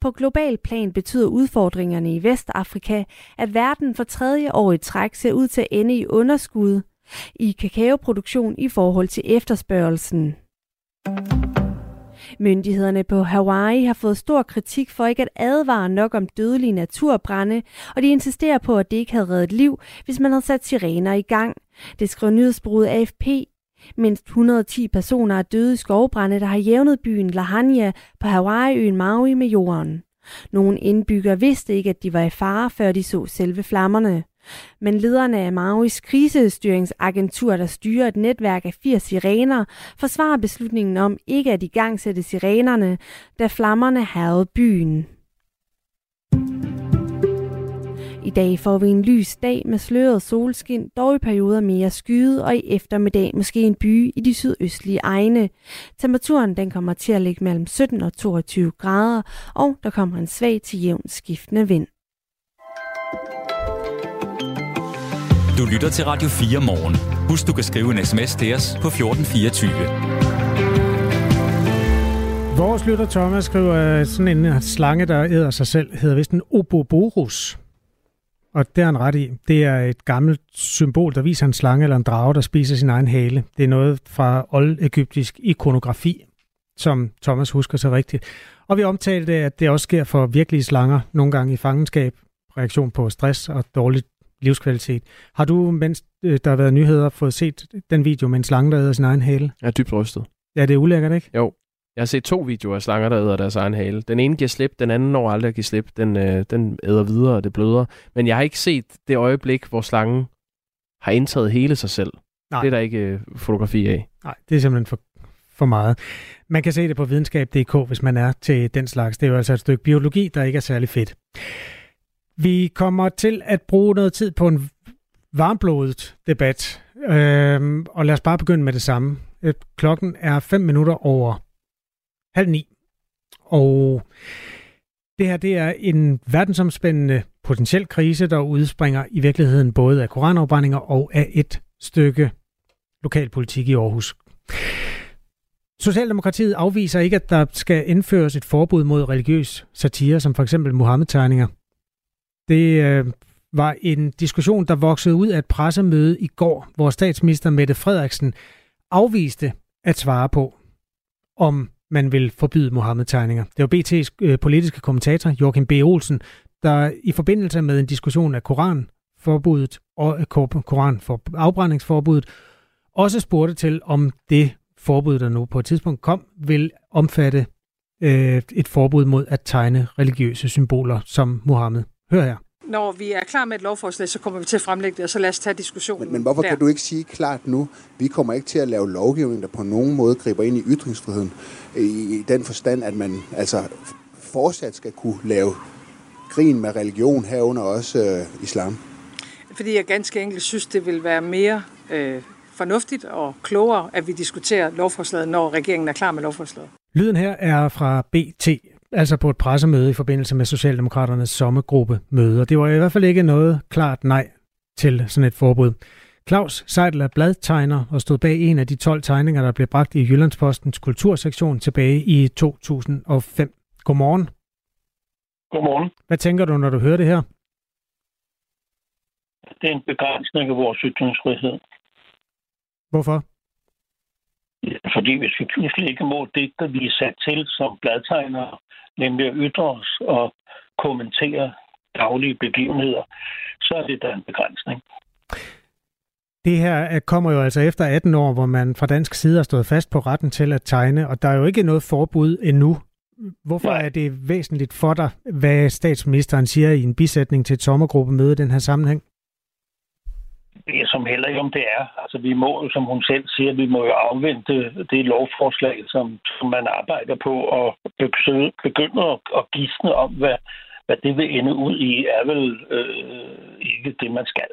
På global plan betyder udfordringerne i Vestafrika, at verden for tredje år i træk ser ud til at ende i underskud i kakaoproduktion i forhold til efterspørgelsen. Myndighederne på Hawaii har fået stor kritik for ikke at advare nok om dødelige naturbrænde, og de insisterer på, at det ikke havde reddet liv, hvis man havde sat sirener i gang. Det skrev nyhedsbruget AFP. Mindst 110 personer er døde i skovbrænde, der har jævnet byen Lahania på Hawaii-øen Maui med jorden. Nogle indbyggere vidste ikke, at de var i fare, før de så selve flammerne. Men lederne af Mauis krisestyringsagentur, der styrer et netværk af 80 sirener, forsvarer beslutningen om ikke at igangsætte sirenerne, da flammerne havde byen. I dag får vi en lys dag med sløret solskin, dog i perioder mere skyet, og i eftermiddag måske en by i de sydøstlige egne. Temperaturen den kommer til at ligge mellem 17 og 22 grader, og der kommer en svag til jævn skiftende vind. Du lytter til Radio 4 morgen. Husk, du kan skrive en sms til os på 1424. Vores lytter Thomas skriver, øh, sådan en øh, slange, der æder sig selv, hedder vist en oboborus. Og det er han ret i. Det er et gammelt symbol, der viser en slange eller en drage, der spiser sin egen hale. Det er noget fra oldegyptisk ikonografi, som Thomas husker så rigtigt. Og vi omtalte, at det også sker for virkelige slanger, nogle gange i fangenskab, reaktion på stress og dårlig livskvalitet. Har du, mens øh, der har været nyheder, fået set den video med en slange, der æder sin egen hale? Jeg er dybt rystet. Ja, det er ulækkert, ikke? Jo. Jeg har set to videoer af slanger, der æder deres egen hale. Den ene giver slip, den anden når aldrig at give slip. Den, øh, den æder videre, og det bløder. Men jeg har ikke set det øjeblik, hvor slangen har indtaget hele sig selv. Nej. Det er der ikke øh, fotografi af. Nej, det er simpelthen for, for meget. Man kan se det på videnskab.dk, hvis man er til den slags. Det er jo altså et stykke biologi, der ikke er særlig fedt. Vi kommer til at bruge noget tid på en varmblodet debat. Øhm, og lad os bare begynde med det samme. Øh, klokken er 5 minutter over halv ni. Og det her det er en verdensomspændende potentiel krise, der udspringer i virkeligheden både af koranafbrændinger og af et stykke lokalpolitik i Aarhus. Socialdemokratiet afviser ikke, at der skal indføres et forbud mod religiøs satire, som for eksempel Mohammed-tegninger. Det øh, var en diskussion, der voksede ud af et pressemøde i går, hvor statsminister Mette Frederiksen afviste at svare på, om man vil forbyde Mohammed-tegninger. Det var BT's øh, politiske kommentator, Joachim B. Olsen, der i forbindelse med en diskussion af Koranforbuddet og øh, Koran for afbrændingsforbuddet, også spurgte til, om det forbud, der nu på et tidspunkt kom, vil omfatte øh, et forbud mod at tegne religiøse symboler som Mohammed. Hør her. Når vi er klar med et lovforslag, så kommer vi til at fremlægge det, og så lad os tage diskussionen Men, men hvorfor der. kan du ikke sige klart nu, vi kommer ikke til at lave lovgivning, der på nogen måde griber ind i ytringsfriheden, i, i den forstand, at man altså fortsat skal kunne lave grin med religion herunder også øh, islam? Fordi jeg ganske enkelt synes, det vil være mere øh, fornuftigt og klogere, at vi diskuterer lovforslaget, når regeringen er klar med lovforslaget. Lyden her er fra BT, altså på et pressemøde i forbindelse med Socialdemokraternes sommergruppe møde. Det var i hvert fald ikke noget klart nej til sådan et forbud. Claus Seidel er bladtegner og stod bag en af de 12 tegninger, der blev bragt i Jyllandspostens kultursektion tilbage i 2005. Godmorgen. Godmorgen. Hvad tænker du, når du hører det her? Det er en begrænsning af vores ytringsfrihed. Hvorfor? Fordi hvis vi pludselig ikke må det, der vi er sat til som bladtegnere, nemlig at ytre os og kommentere daglige begivenheder, så er det da en begrænsning. Det her kommer jo altså efter 18 år, hvor man fra dansk side har stået fast på retten til at tegne, og der er jo ikke noget forbud endnu. Hvorfor Nej. er det væsentligt for dig, hvad statsministeren siger i en bisætning til et sommergruppemøde i den her sammenhæng? Det som heller ikke, om det er. Altså, vi må, som hun selv siger, vi må jo afvente det lovforslag, som, som man arbejder på, og begynde at, at gisne om, hvad, hvad det vil ende ud i, er vel øh, ikke det, man skal.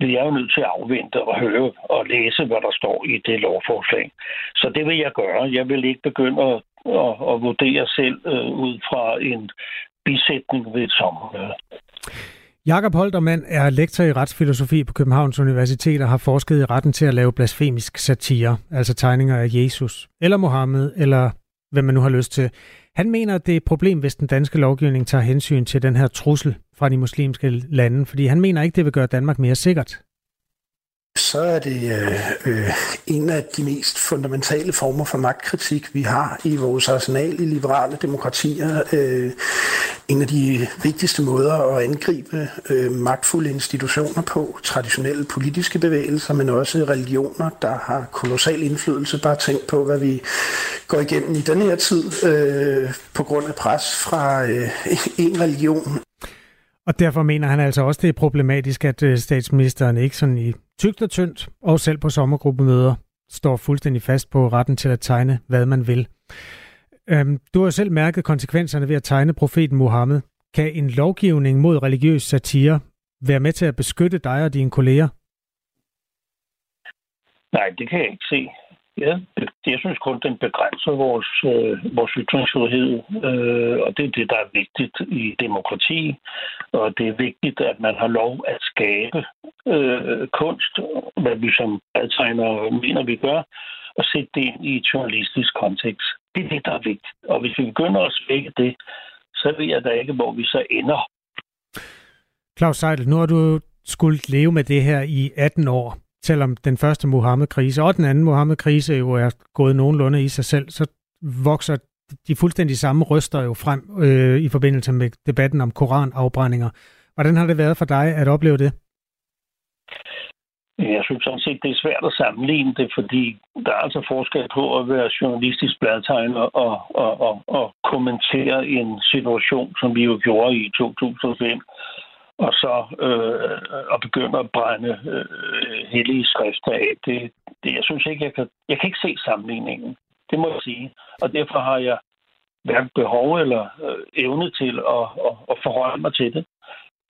Vi er jo nødt til at afvente og høre og læse, hvad der står i det lovforslag. Så det vil jeg gøre. Jeg vil ikke begynde at, at, at vurdere selv øh, ud fra en bisætning ved et sommermøde. Jakob Holtermann er lektor i retsfilosofi på Københavns Universitet og har forsket i retten til at lave blasfemisk satire, altså tegninger af Jesus, eller Mohammed, eller hvad man nu har lyst til. Han mener, at det er et problem, hvis den danske lovgivning tager hensyn til den her trussel fra de muslimske lande, fordi han mener ikke, det vil gøre Danmark mere sikkert så er det øh, øh, en af de mest fundamentale former for magtkritik, vi har i vores arsenal i liberale demokratier. Øh, en af de vigtigste måder at angribe øh, magtfulde institutioner på, traditionelle politiske bevægelser, men også religioner, der har kolossal indflydelse. Bare tænk på, hvad vi går igennem i denne her tid øh, på grund af pres fra øh, en religion. Og derfor mener han altså også, det er problematisk, at øh, statsministeren ikke sådan i tygt og tyndt, og selv på sommergruppemøder, står fuldstændig fast på retten til at tegne, hvad man vil. Øhm, du har selv mærket konsekvenserne ved at tegne profeten Mohammed. Kan en lovgivning mod religiøs satire være med til at beskytte dig og dine kolleger? Nej, det kan jeg ikke se. Ja, jeg synes kun, den begrænser vores, øh, vores ytringsfrihed, øh, og det er det, der er vigtigt i demokrati. Og det er vigtigt, at man har lov at skabe øh, kunst, hvad vi som adtegner mener, vi gør, og sætte det ind i et journalistisk kontekst. Det er det, der er vigtigt. Og hvis vi begynder at svække det, så ved jeg da ikke, hvor vi så ender. Claus Seidel, nu har du skulle leve med det her i 18 år selvom den første Mohammed-krise og den anden Mohammed-krise jo er gået nogenlunde i sig selv, så vokser de fuldstændig samme røster jo frem øh, i forbindelse med debatten om koranafbrændinger. Hvordan har det været for dig at opleve det? Jeg synes sådan set, det er svært at sammenligne det, fordi der er altså forskel på at være journalistisk bladtegner og, og, og, og kommentere en situation, som vi jo gjorde i 2005, og så øh, og begynder at brænde øh, hellige skrifter af. Det, det, jeg synes ikke, jeg kan, jeg kan ikke se sammenligningen. Det må jeg sige. Og derfor har jeg hverken behov eller øh, evne til at, at, at forholde mig til det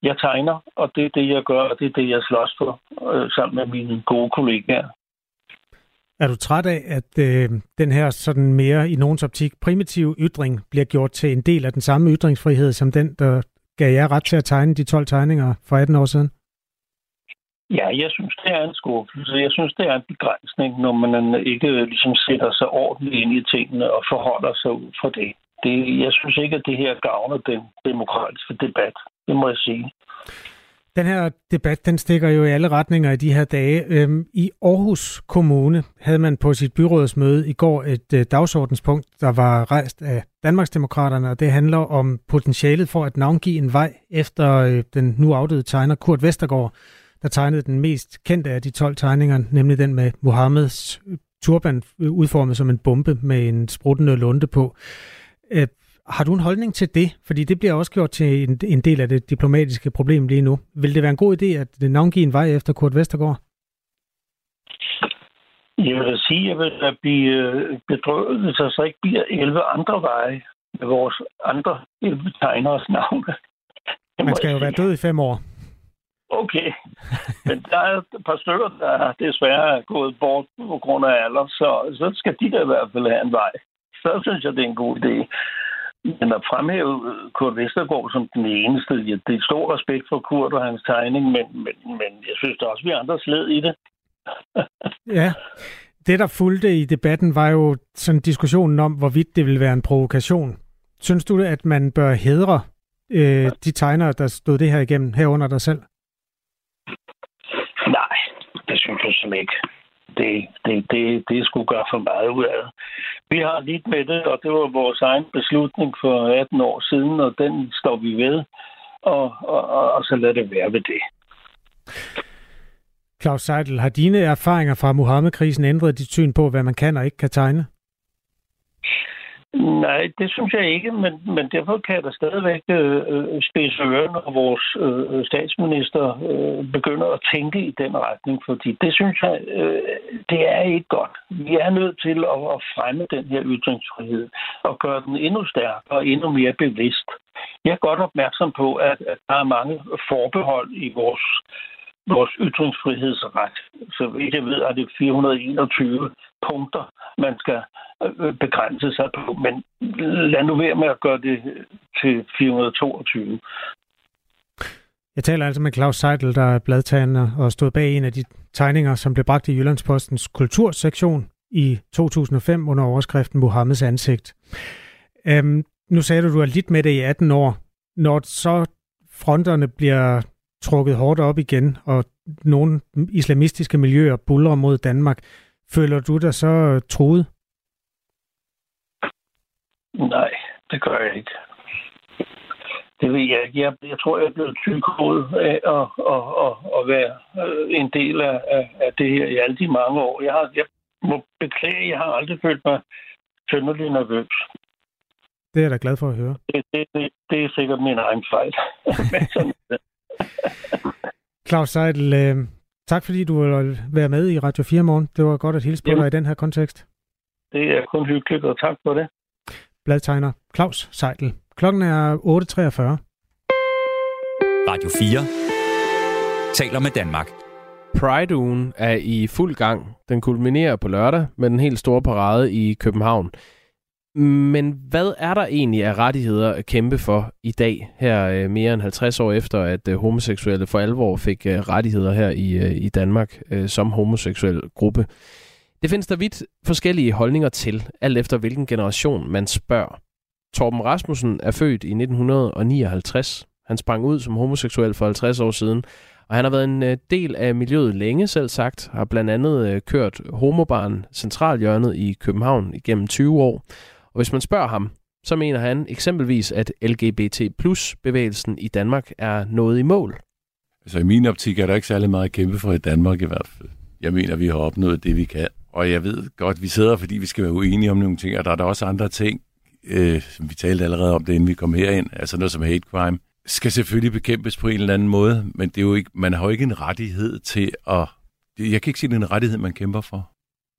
jeg tegner, og det er det, jeg gør, og det er det, jeg slås for øh, sammen med mine gode kollegaer. Er du træt af, at øh, den her sådan mere i nogens optik primitive ytring bliver gjort til en del af den samme ytringsfrihed, som den, der gav jer ret til at tegne de 12 tegninger for 18 år siden? Ja, jeg synes, det er en skuffelse. Jeg synes, det er en begrænsning, når man ikke ligesom sætter sig ordentligt ind i tingene og forholder sig ud fra det. det jeg synes ikke, at det her gavner den demokratiske debat. Det må jeg sige. Den her debat, den stikker jo i alle retninger i de her dage. Øhm, I Aarhus Kommune havde man på sit byrådsmøde i går et øh, dagsordenspunkt, der var rejst af Danmarksdemokraterne, og det handler om potentialet for at navngive en vej efter øh, den nu afdøde tegner Kurt Vestergaard, der tegnede den mest kendte af de 12 tegninger, nemlig den med Mohammeds øh, turban øh, udformet som en bombe med en spruttende lunde på. Øh, har du en holdning til det? Fordi det bliver også gjort til en, en del af det diplomatiske problem lige nu. Vil det være en god idé at navngive en vej efter Kurt Vestergaard? Jeg vil sige, at jeg vil blive øh, bedrøvet, hvis der så ikke bliver 11 andre veje med vores andre 11 tegneres navne. Man skal jo være død i fem år. Okay, men der er et par stykker, der desværre er gået bort på grund af alder, så, så skal de da i hvert fald have en vej. Så synes jeg, det er en god idé. Men at fremhæve Kurt Vestergaard som den eneste, ja, det er stor respekt for Kurt og hans tegning, men, men, men jeg synes da også, vi andre sled i det. [laughs] ja, det der fulgte i debatten var jo sådan diskussionen om, hvorvidt det ville være en provokation. Synes du, at man bør hedre øh, de tegnere, der stod det her igennem, herunder dig selv? Nej, det synes jeg simpelthen ikke det, det, det, det skulle gøre for meget ud af det. Vi har lidt med det, og det var vores egen beslutning for 18 år siden, og den står vi ved, og, og, og, og så lad det være ved det. Claus Seidel, har dine erfaringer fra Mohammed-krisen ændret dit syn på, hvad man kan og ikke kan tegne? Nej, det synes jeg ikke, men, men derfor kan der stadigvæk øh, øh spidse ørerne, når vores øh, øh, statsminister øh, begynder at tænke i den retning, fordi det synes jeg, øh, det er ikke godt. Vi er nødt til at, at fremme den her ytringsfrihed og gøre den endnu stærkere og endnu mere bevidst. Jeg er godt opmærksom på, at, at der er mange forbehold i vores vores ytringsfrihedsret. Så vidt jeg ved, er det 421 punkter, man skal øh, begrænse sig på. Men lad nu være med at gøre det til 422. Jeg taler altså med Claus Seidel, der er bladtagende og stod bag en af de tegninger, som blev bragt i Jyllandspostens kultursektion i 2005 under overskriften Mohammeds ansigt. Øhm, nu sagde du, at du er lidt med det i 18 år. Når så fronterne bliver trukket hårdt op igen, og nogle islamistiske miljøer buller mod Danmark. Føler du dig så troet? Nej, det gør jeg ikke. Det ved jeg ikke. Jeg, jeg tror, jeg er blevet tykkodet af at, at, at, at være øh, en del af, af, det her i alle de mange år. Jeg, har, jeg må beklage, jeg har aldrig følt mig synderlig nervøs. Det er jeg da glad for at høre. Det, det, det, det er sikkert min egen fejl. [laughs] Claus Seidel, øh, tak fordi du vil være med i Radio 4 morgen. Det var godt at hilse på dig i den her kontekst. Det er kun hyggeligt, og tak for det. Bladtegner Claus Seidel. Klokken er 8.43. Radio 4 taler med Danmark. Pride-ugen er i fuld gang. Den kulminerer på lørdag med den helt store parade i København. Men hvad er der egentlig af rettigheder at kæmpe for i dag, her øh, mere end 50 år efter, at øh, homoseksuelle for alvor fik øh, rettigheder her i, i Danmark som homoseksuel gruppe? Det findes der vidt forskellige holdninger til, alt efter hvilken generation man spørger. Torben Rasmussen er født i 1959. Han sprang ud som homoseksuel for 50 år siden, og han har været en del af miljøet længe, selv sagt, har blandt andet kørt Homobarn Centralhjørnet i København igennem 20 år, og hvis man spørger ham, så mener han eksempelvis, at LGBT plus bevægelsen i Danmark er nået i mål. Altså i min optik er der ikke særlig meget at kæmpe for i Danmark i hvert fald. Jeg mener, vi har opnået det, vi kan. Og jeg ved godt, vi sidder, fordi vi skal være uenige om nogle ting, og der er der også andre ting, øh, som vi talte allerede om det, inden vi kom herind, altså noget som hate crime, skal selvfølgelig bekæmpes på en eller anden måde, men det er jo ikke, man har jo ikke en rettighed til at... Jeg kan ikke sige, at det er en rettighed, man kæmper for.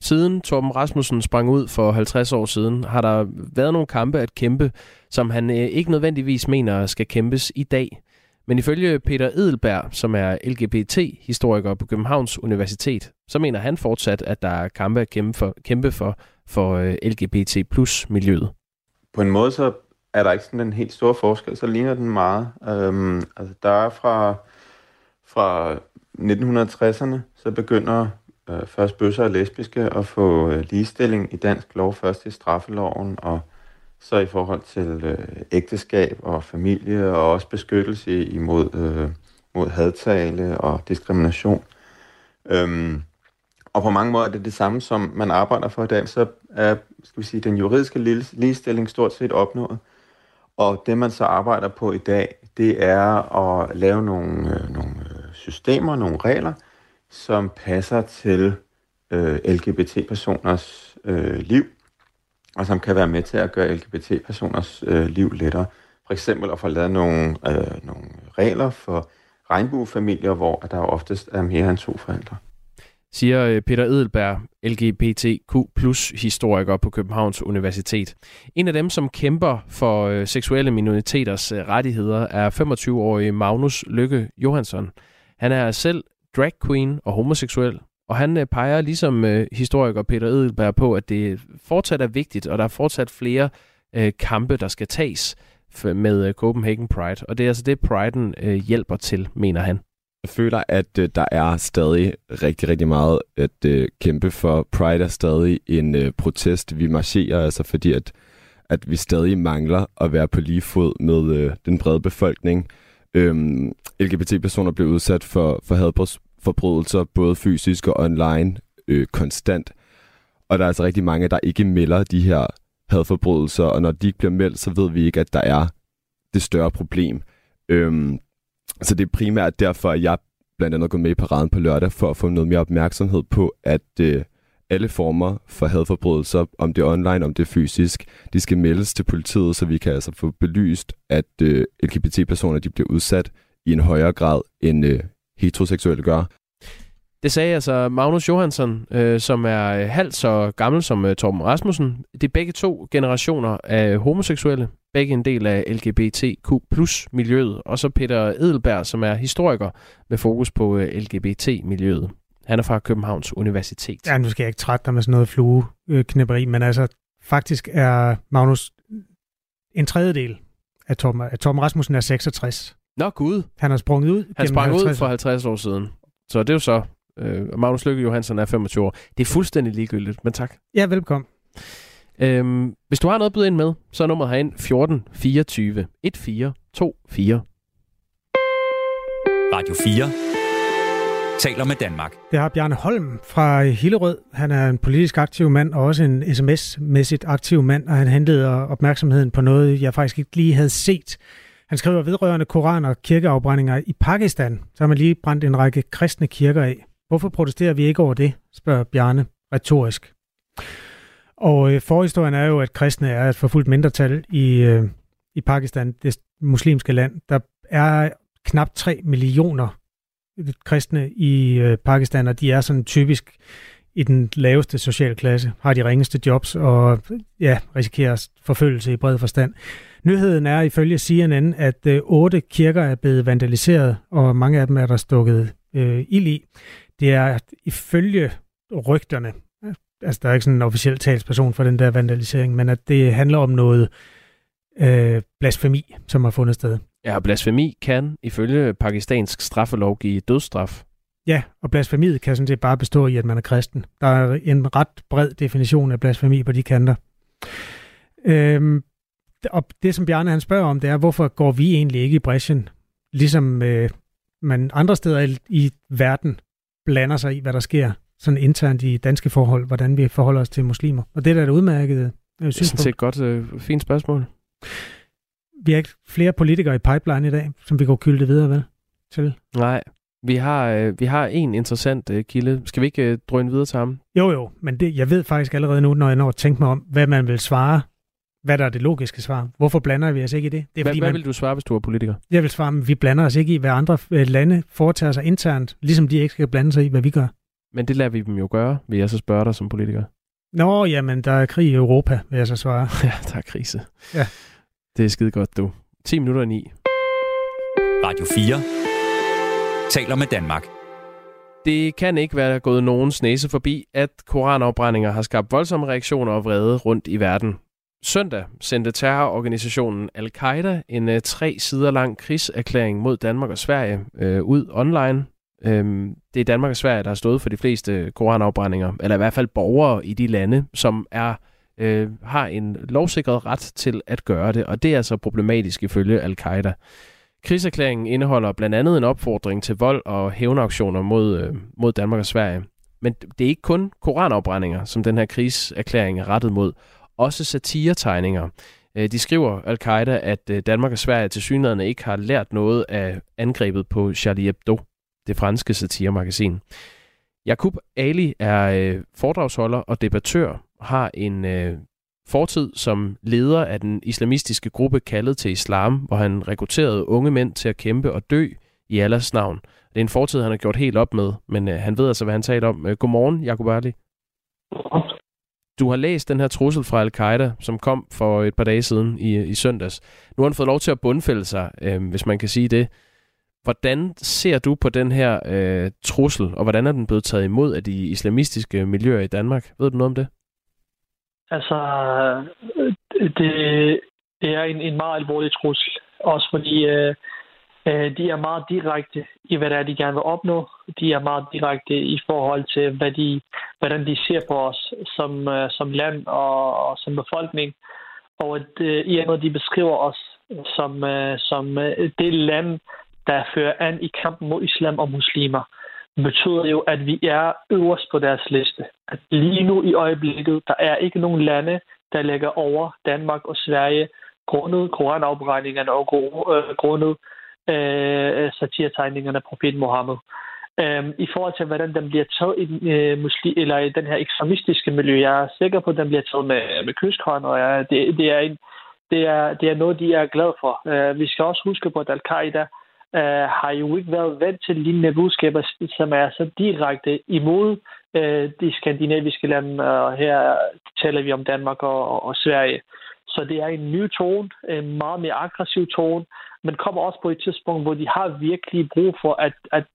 Siden Torben Rasmussen sprang ud for 50 år siden, har der været nogle kampe at kæmpe, som han øh, ikke nødvendigvis mener skal kæmpes i dag. Men ifølge Peter Edelberg, som er LGBT-historiker på Københavns Universitet, så mener han fortsat, at der er kampe at kæmpe for, kæmpe for, for øh, LGBT plus miljøet. På en måde så er der ikke sådan en helt stor forskel, så ligner den meget. Øhm, altså der er fra, fra 1960'erne, så begynder øh, først bøsser og lesbiske og få øh, ligestilling i dansk lov, først i straffeloven, og så i forhold til øh, ægteskab og familie, og også beskyttelse imod øh, mod hadtale og diskrimination. Øhm, og på mange måder er det det samme, som man arbejder for i dag, så er skal vi sige, den juridiske ligestilling stort set opnået. Og det, man så arbejder på i dag, det er at lave nogle, øh, nogle øh, systemer, nogle regler, som passer til øh, LGBT-personers øh, liv, og som kan være med til at gøre LGBT-personers øh, liv lettere. For eksempel at få lavet nogle, øh, nogle regler for regnbuefamilier, hvor der oftest er mere end to forældre siger øh, Peter Edelberg, LGBTQ plus historiker på Københavns Universitet. En af dem, som kæmper for øh, seksuelle minoriteters øh, rettigheder, er 25-årige Magnus Lykke Johansson. Han er selv drag queen og homoseksuel, og han øh, peger ligesom øh, historiker Peter Edelberg på, at det fortsat er vigtigt, og der er fortsat flere øh, kampe, der skal tages med Copenhagen Pride. Og det er altså det, Pride'en hjælper til, mener han. Jeg føler, at øh, der er stadig rigtig, rigtig meget at øh, kæmpe for. Pride er stadig en øh, protest. Vi marcherer altså, fordi at, at vi stadig mangler at være på lige fod med øh, den brede befolkning. Øhm, LGBT-personer bliver udsat for, for hadforbrydelser, både fysisk og online, øh, konstant. Og der er altså rigtig mange, der ikke melder de her hadforbrydelser, og når de ikke bliver meldt, så ved vi ikke, at der er det større problem. Øhm, så det er primært derfor, at jeg blandt andet går med i paraden på lørdag, for at få noget mere opmærksomhed på, at øh, alle former for hadforbrydelser, om det er online, om det er fysisk, de skal meldes til politiet, så vi kan altså få belyst, at øh, LGBT-personer de bliver udsat i en højere grad, end øh, heteroseksuelle gør. Det sagde altså Magnus Johansson, øh, som er øh, halvt så gammel som øh, Torben Rasmussen. Det er begge to generationer af homoseksuelle, begge en del af LGBTQ plus miljøet, og så Peter Edelberg, som er historiker med fokus på øh, LGBT-miljøet. Han er fra Københavns Universitet. Ja, nu skal jeg ikke trætte dig med sådan noget flueknipperi, men altså faktisk er Magnus en tredjedel af Tom, af Tom Rasmussen er 66. Nå gud. Han har sprunget ud. Han sprang ud for 50 år siden. Så det er jo så, øh, Magnus Lykke Johansen er 25 år. Det er fuldstændig ligegyldigt, men tak. Ja, velkommen. Øhm, hvis du har noget at byde ind med, så er nummeret herind 14 24 1424. Radio 4 taler med Danmark. Det har Bjarne Holm fra Hillerød. Han er en politisk aktiv mand og også en sms-mæssigt aktiv mand, og han hentede opmærksomheden på noget, jeg faktisk ikke lige havde set. Han skriver vedrørende koran- og kirkeafbrændinger i Pakistan. Så har man lige brændt en række kristne kirker af. Hvorfor protesterer vi ikke over det, spørger Bjarne retorisk. Og øh, forhistorien er jo, at kristne er et forfulgt mindretal i, øh, i Pakistan, det muslimske land. Der er knap 3 millioner kristne i øh, Pakistan, og de er sådan typisk i den laveste sociale klasse, har de ringeste jobs og ja, risikerer forfølgelse i bred forstand. Nyheden er ifølge CNN, at øh, otte kirker er blevet vandaliseret, og mange af dem er der stukket øh, ild i. Det er ifølge rygterne altså der er ikke sådan en officiel talsperson for den der vandalisering, men at det handler om noget øh, blasfemi, som har fundet sted. Ja, blasfemi kan ifølge pakistansk straffelov give dødsstraf. Ja, og blasfemiet kan sådan set bare bestå i, at man er kristen. Der er en ret bred definition af blasfemi på de kanter. Øhm, og det, som Bjarne han spørger om, det er, hvorfor går vi egentlig ikke i bræschen, ligesom øh, man andre steder i, i verden blander sig i, hvad der sker sådan internt i danske forhold, hvordan vi forholder os til muslimer. Og det der er det udmærkede Det er det er sådan set godt, øh, fint spørgsmål. Vi har ikke flere politikere i pipeline i dag, som vi går kylde videre vel? Til. Nej, vi har, øh, vi har en interessant øh, kilde. Skal vi ikke øh, drøne videre til ham? Jo, jo, men det, jeg ved faktisk allerede nu, når jeg når at tænke mig om, hvad man vil svare, hvad der er det logiske svar. Hvorfor blander vi os ikke i det? det er, hvad, fordi, hvad man, vil du svare, hvis du er politiker? Jeg vil svare, at vi blander os ikke i, hvad andre øh, lande foretager sig internt, ligesom de ikke skal blande sig i, hvad vi gør. Men det lader vi dem jo gøre, vil jeg så spørge dig som politiker. Nå, jamen, der er krig i Europa, vil jeg så svare. [laughs] ja, der er krise. Ja. Det er skide godt, du. 10 minutter i 9. Radio 4 taler med Danmark. Det kan ikke være gået nogens næse forbi, at koranafbrændinger har skabt voldsomme reaktioner og vrede rundt i verden. Søndag sendte terrororganisationen Al-Qaida en uh, tre sider lang krigserklæring mod Danmark og Sverige uh, ud online. Øhm, det er Danmark og Sverige, der har stået for de fleste koranafbrændinger, eller i hvert fald borgere i de lande, som er øh, har en lovsikret ret til at gøre det, og det er altså problematisk ifølge Al-Qaida. Krigserklæringen indeholder blandt andet en opfordring til vold og hævnauktioner mod, øh, mod Danmark og Sverige. Men det er ikke kun koranafbrændinger, som den her krigserklæring er rettet mod. Også satiretegninger. Øh, de skriver al-Qaida, at øh, Danmark og Sverige til synligheden ikke har lært noget af angrebet på Charlie Hebdo, det franske satiremagasin. Jakub Ali er øh, foredragsholder og debattør, har en øh, fortid som leder af den islamistiske gruppe kaldet til islam, hvor han rekrutterede unge mænd til at kæmpe og dø i Allahs navn. Det er en fortid, han har gjort helt op med, men øh, han ved altså, hvad han taler om. Øh, godmorgen, Jakub Ali. Du har læst den her trussel fra Al-Qaida, som kom for et par dage siden i, i søndags. Nu har han fået lov til at bundfælde sig, øh, hvis man kan sige det. Hvordan ser du på den her øh, trussel, og hvordan er den blevet taget imod af de islamistiske miljøer i Danmark? Ved du noget om det? Altså, øh, det, det er en, en meget alvorlig trussel. Også fordi øh, øh, de er meget direkte i, hvad det er, de gerne vil opnå. De er meget direkte i forhold til, hvad de, hvordan de ser på os som, øh, som land og, og som befolkning. Og at, øh, i andet, de beskriver os som, øh, som øh, det land, der fører an i kampen mod islam og muslimer betyder jo, at vi er øverst på deres liste. At lige nu i øjeblikket, der er ikke nogen lande, der ligger over Danmark og Sverige grundet koranafbrændingerne og øh, grundet øh, satirtegningerne af profet Mohammed. Øhm, I forhold til, hvordan den bliver taget i, øh, muslim, eller i den her ekstremistiske miljø, jeg er sikker på, at den bliver taget med, med kyskhånd, og jeg, det, det, er en, det, er, det er noget, de er glade for. Uh, vi skal også huske på, at Al-Qaida øh, har jo ikke været vant til lignende budskaber, som er så direkte imod øh, de skandinaviske lande, og her taler vi om Danmark og, og, og Sverige. Så det er en ny tone, en meget mere aggressiv tone, men kommer også på et tidspunkt, hvor de har virkelig brug for at, at,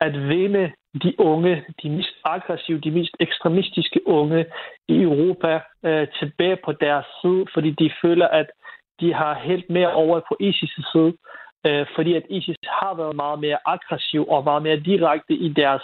at vinde de unge, de mest aggressive, de mest ekstremistiske unge i Europa øh, tilbage på deres side, fordi de føler, at de har helt mere over på ISIS' side, øh, fordi at ISIS har været meget mere aggressiv og meget mere direkte i deres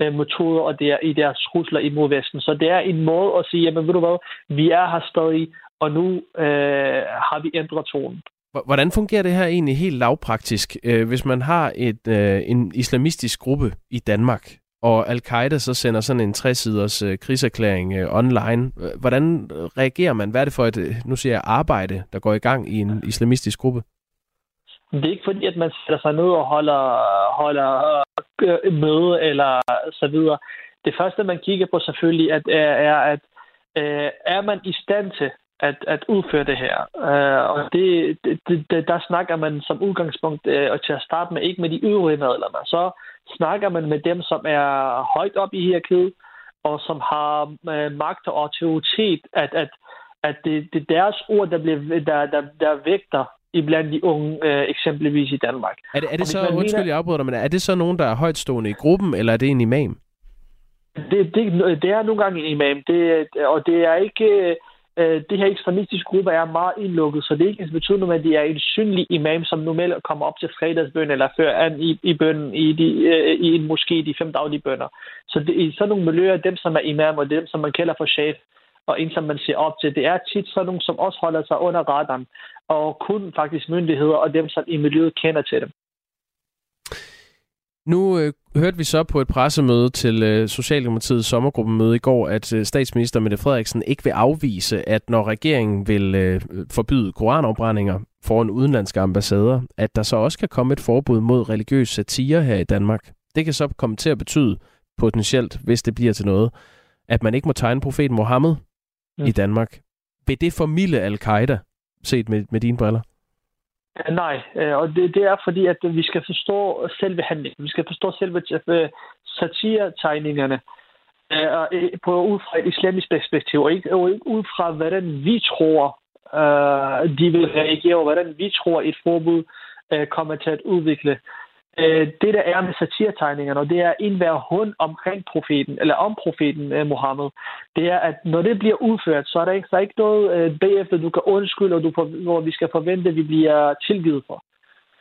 øh, metoder og der, i deres trusler imod Vesten. Så det er en måde at sige, jamen ved du hvad, vi er her stadig, og nu øh, har vi ændret tonen. Hvordan fungerer det her egentlig helt lavpraktisk, øh, hvis man har et, øh, en islamistisk gruppe i Danmark, og Al-Qaida så sender sådan en 60-siders øh, krigserklæring øh, online. Hvordan reagerer man? Hvad er det for et, nu siger jeg, arbejde, der går i gang i en islamistisk gruppe? Det er ikke fordi, at man sætter sig ned og holder, holder øh, møde eller så videre. Det første, man kigger på selvfølgelig, at, er, er, at øh, er man i stand til at, at udføre det her. Uh, og det, det, det, der snakker man som udgangspunkt uh, og til at starte med ikke med de øvrige medlemmer. Så snakker man med dem, som er højt op i hierarkiet, og som har uh, magt og autoritet, at, at, at det, det er deres ord, der, bliver, der, der, der vægter iblandt de unge, øh, eksempelvis i Danmark. Er det, er det så, undskyld, mener, jeg afbryder dig, men er det så nogen, der er højtstående i gruppen, eller er det en imam? Det, det, det er nogle gange en imam, det, og det er ikke... Øh, det her ekstremistiske gruppe er meget indlukket, så det er ikke betydende, at de er en synlig imam, som normalt kommer op til fredagsbøn eller før an i, i bønnen i, de, øh, i en måske de fem daglige bønder. Så det, i sådan nogle miljøer, dem som er imam og dem, som man kalder for chef, og en, som man ser op til, det er tit sådan nogle, som også holder sig under radaren og kun faktisk myndigheder og dem, som i miljøet kender til dem. Nu øh, hørte vi så på et pressemøde til øh, Socialdemokratiets sommergruppemøde i går, at øh, statsminister Mette Frederiksen ikke vil afvise, at når regeringen vil øh, forbyde koranafbrændinger foran udenlandske ambassader, at der så også kan komme et forbud mod religiøs satire her i Danmark. Det kan så komme til at betyde potentielt, hvis det bliver til noget, at man ikke må tegne profeten Mohammed ja. i Danmark. Vil det formidle al-Qaida, set med, med dine briller? Nej, øh, og det, det er fordi, at vi skal forstå selve handlingen. Vi skal forstå selve øh, satiretegningerne øh, på ud fra et islamisk perspektiv, og ikke, og ikke ud fra, hvordan vi tror, de vil reagere, og hvordan vi tror, et forbud kommer til at udvikle øh, det, der er med satirtegningerne, og det er en hver hund omkring profeten, eller om profeten øh, Mohammed, det er, at når det bliver udført, så er der ikke, så er ikke noget øh, bagefter, du kan undskylde, og du, hvor vi skal forvente, at vi bliver tilgivet for.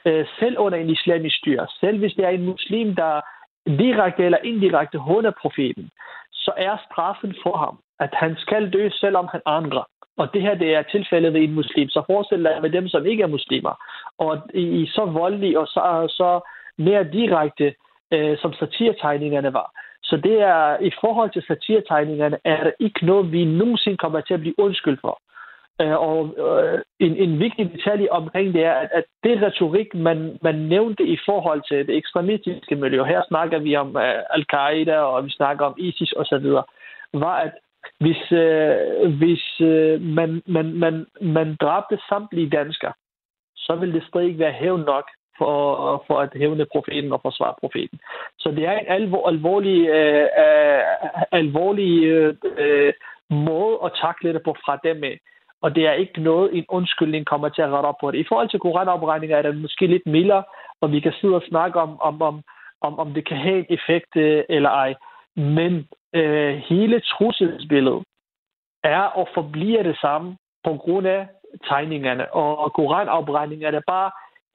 Øh, selv under en islamisk styre, selv hvis det er en muslim, der direkte eller indirekte hunder profeten, så er straffen for ham, at han skal dø, selvom han angrer. Og det her det er tilfældet ved en muslim. Så forestil dig med dem, som ikke er muslimer. Og i så voldelig og så, så mere direkte, øh, som satirtegningerne var. Så det er, i forhold til satirtegningerne, er der ikke noget, vi nogensinde kommer til at blive undskyld for. Øh, og øh, en, en vigtig detalje omkring det er, at, at det retorik, man, man nævnte i forhold til det ekstremistiske miljø, her snakker vi om øh, Al-Qaida, og vi snakker om ISIS osv., var, at hvis, øh, hvis øh, man, man, man, man dræbte samtlige danskere, så ville det stadig ikke være hævn nok for, for at hævne profeten og forsvare profeten. Så det er en alvor, alvorlig, øh, øh, alvorlig øh, måde at takle det på fra dem af. Og det er ikke noget, en undskyldning kommer til at rette op på det. I forhold til koranopregninger er det måske lidt mildere, og vi kan sidde og snakke om, om, om, om, om det kan have en effekt øh, eller ej. Men øh, hele trusselsbilledet er og forbliver det samme på grund af tegningerne. Og koranopregninger er det bare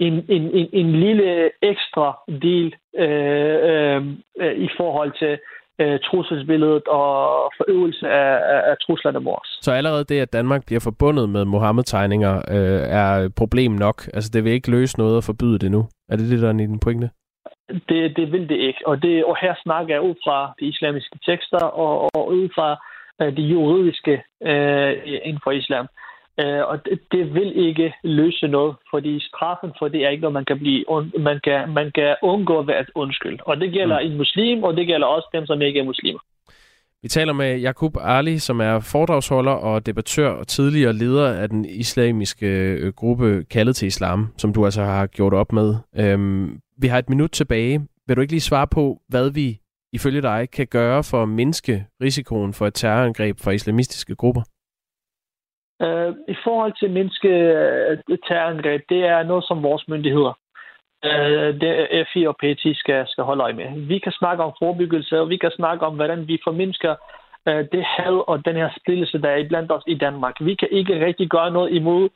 en, en, en, en lille ekstra del øh, øh, i forhold til øh, trusselsbilledet og forøvelse af, af, af truslerne mod os. Så allerede det, at Danmark bliver forbundet med Mohammed-tegninger, øh, er problem nok? Altså det vil ikke løse noget at forbyde det nu? Er det det, der er i den pointe? Det, det vil det ikke. Og, det, og her snakker jeg ud fra de islamiske tekster og, og ud fra øh, de juridiske øh, inden for islam. Øh, og det, det vil ikke løse noget, fordi straffen for det er ikke noget, man kan, blive, man kan, man kan undgå at være undskyld. Og det gælder mm. en muslim, og det gælder også dem, som ikke er muslimer. Vi taler med Jakub Ali, som er foredragsholder og debattør og tidligere leder af den islamiske øh, gruppe Kaldet til Islam, som du altså har gjort op med. Øhm, vi har et minut tilbage. Vil du ikke lige svare på, hvad vi ifølge dig kan gøre for at mindske risikoen for et terrorangreb fra islamistiske grupper? Øh, I forhold til menneske øh, terrorangreb, det er noget, som vores myndigheder, øh, det FI og PT skal, skal holde øje med. Vi kan snakke om forebyggelse, og vi kan snakke om, hvordan vi formindsker øh, det had og den her splittelse, der er blandt os i Danmark. Vi kan ikke rigtig gøre noget imod,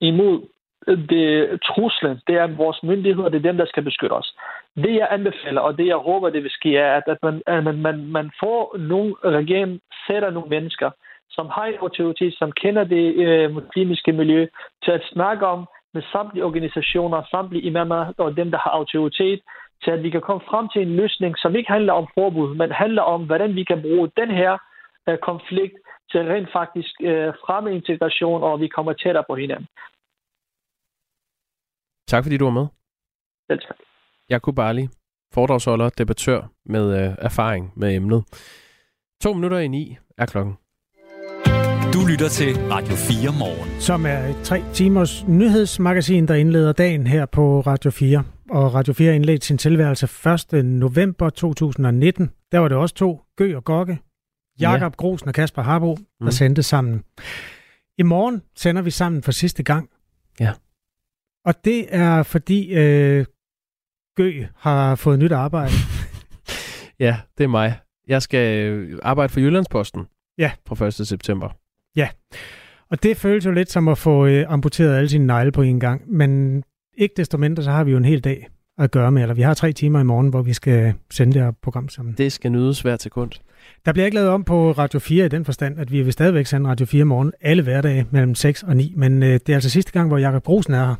imod det truslen. Det er vores myndigheder, det er dem, der skal beskytte os. Det jeg anbefaler, og det jeg håber, det vil ske, er, at, at, man, at man, man, man får nogle, regeringen sætter nogle mennesker, som har en autoritet, som kender det øh, muslimske miljø, til at snakke om med samtlige organisationer, samtlige imamer og dem, der har autoritet, til at vi kan komme frem til en løsning, som ikke handler om forbud, men handler om, hvordan vi kan bruge den her øh, konflikt til rent faktisk øh, fremme integration, og vi kommer tættere på hinanden. Tak fordi du var med. Selv tak. Jakub Ali, foredragsholder, debattør med øh, erfaring med emnet. To minutter i ni er klokken. Lytter til Radio 4 morgen. Som er et tre timers nyhedsmagasin, der indleder dagen her på Radio 4. Og Radio 4 indledte sin tilværelse 1. november 2019. Der var det også to, Gø og Gokke, Jakob ja. Grosen og Kasper Harbo, der mm. sendte sammen. I morgen sender vi sammen for sidste gang. Ja. Og det er fordi øh, Gø har fået nyt arbejde. [laughs] ja, det er mig. Jeg skal øh, arbejde for Jyllandsposten ja. fra 1. september. Ja, og det føles jo lidt som at få øh, amputeret alle sine negle på en gang, men ikke desto mindre, så har vi jo en hel dag at gøre med, eller vi har tre timer i morgen, hvor vi skal sende det her program sammen. Det skal nydes hver sekund. Der bliver ikke lavet om på Radio 4 i den forstand, at vi vil stadigvæk sende Radio 4 morgen alle hverdage mellem 6 og 9, men øh, det er altså sidste gang, hvor Jakob Brosen er her,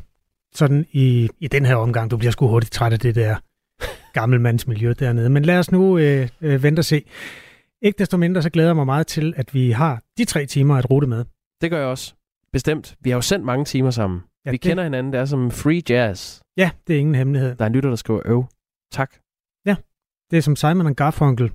sådan i, i den her omgang. Du bliver sgu hurtigt træt af det der gammelmandsmiljø dernede. Men lad os nu øh, øh, vente og se. Ikke desto mindre, så glæder jeg mig meget til, at vi har de tre timer at rute med. Det gør jeg også. Bestemt. Vi har jo sendt mange timer sammen. Ja, vi det- kender hinanden. Det er som free jazz. Ja, det er ingen hemmelighed. Der er en lytter, der skriver øv. Tak. Ja, det er som Simon og Garfunkel.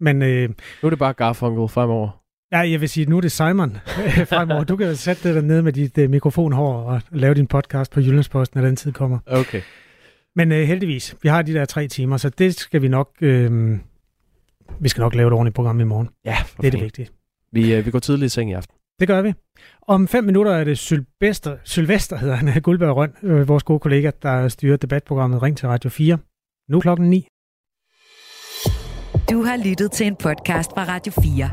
Men øh, Nu er det bare Garfunkel fremover. ja, jeg vil sige, nu er det Simon [laughs] fremover. Du kan jo sætte det nede med dit øh, mikrofonhår og lave din podcast på Jyllandsposten, når den tid kommer. Okay. Men øh, heldigvis, vi har de der tre timer, så det skal vi nok... Øh, vi skal nok lave et ordentligt program i morgen. Ja, det er det vigtige. Vi, øh, vi går tidligt i seng i aften. Det gør vi. Om fem minutter er det Sylvester, Sylvester hedder han, [laughs] Guldberg Røn, øh, vores gode kollega, der styrer debatprogrammet Ring til Radio 4. Nu er klokken 9. Du har lyttet til en podcast fra Radio 4.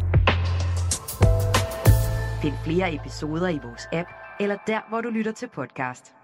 Find flere episoder i vores app, eller der, hvor du lytter til podcast.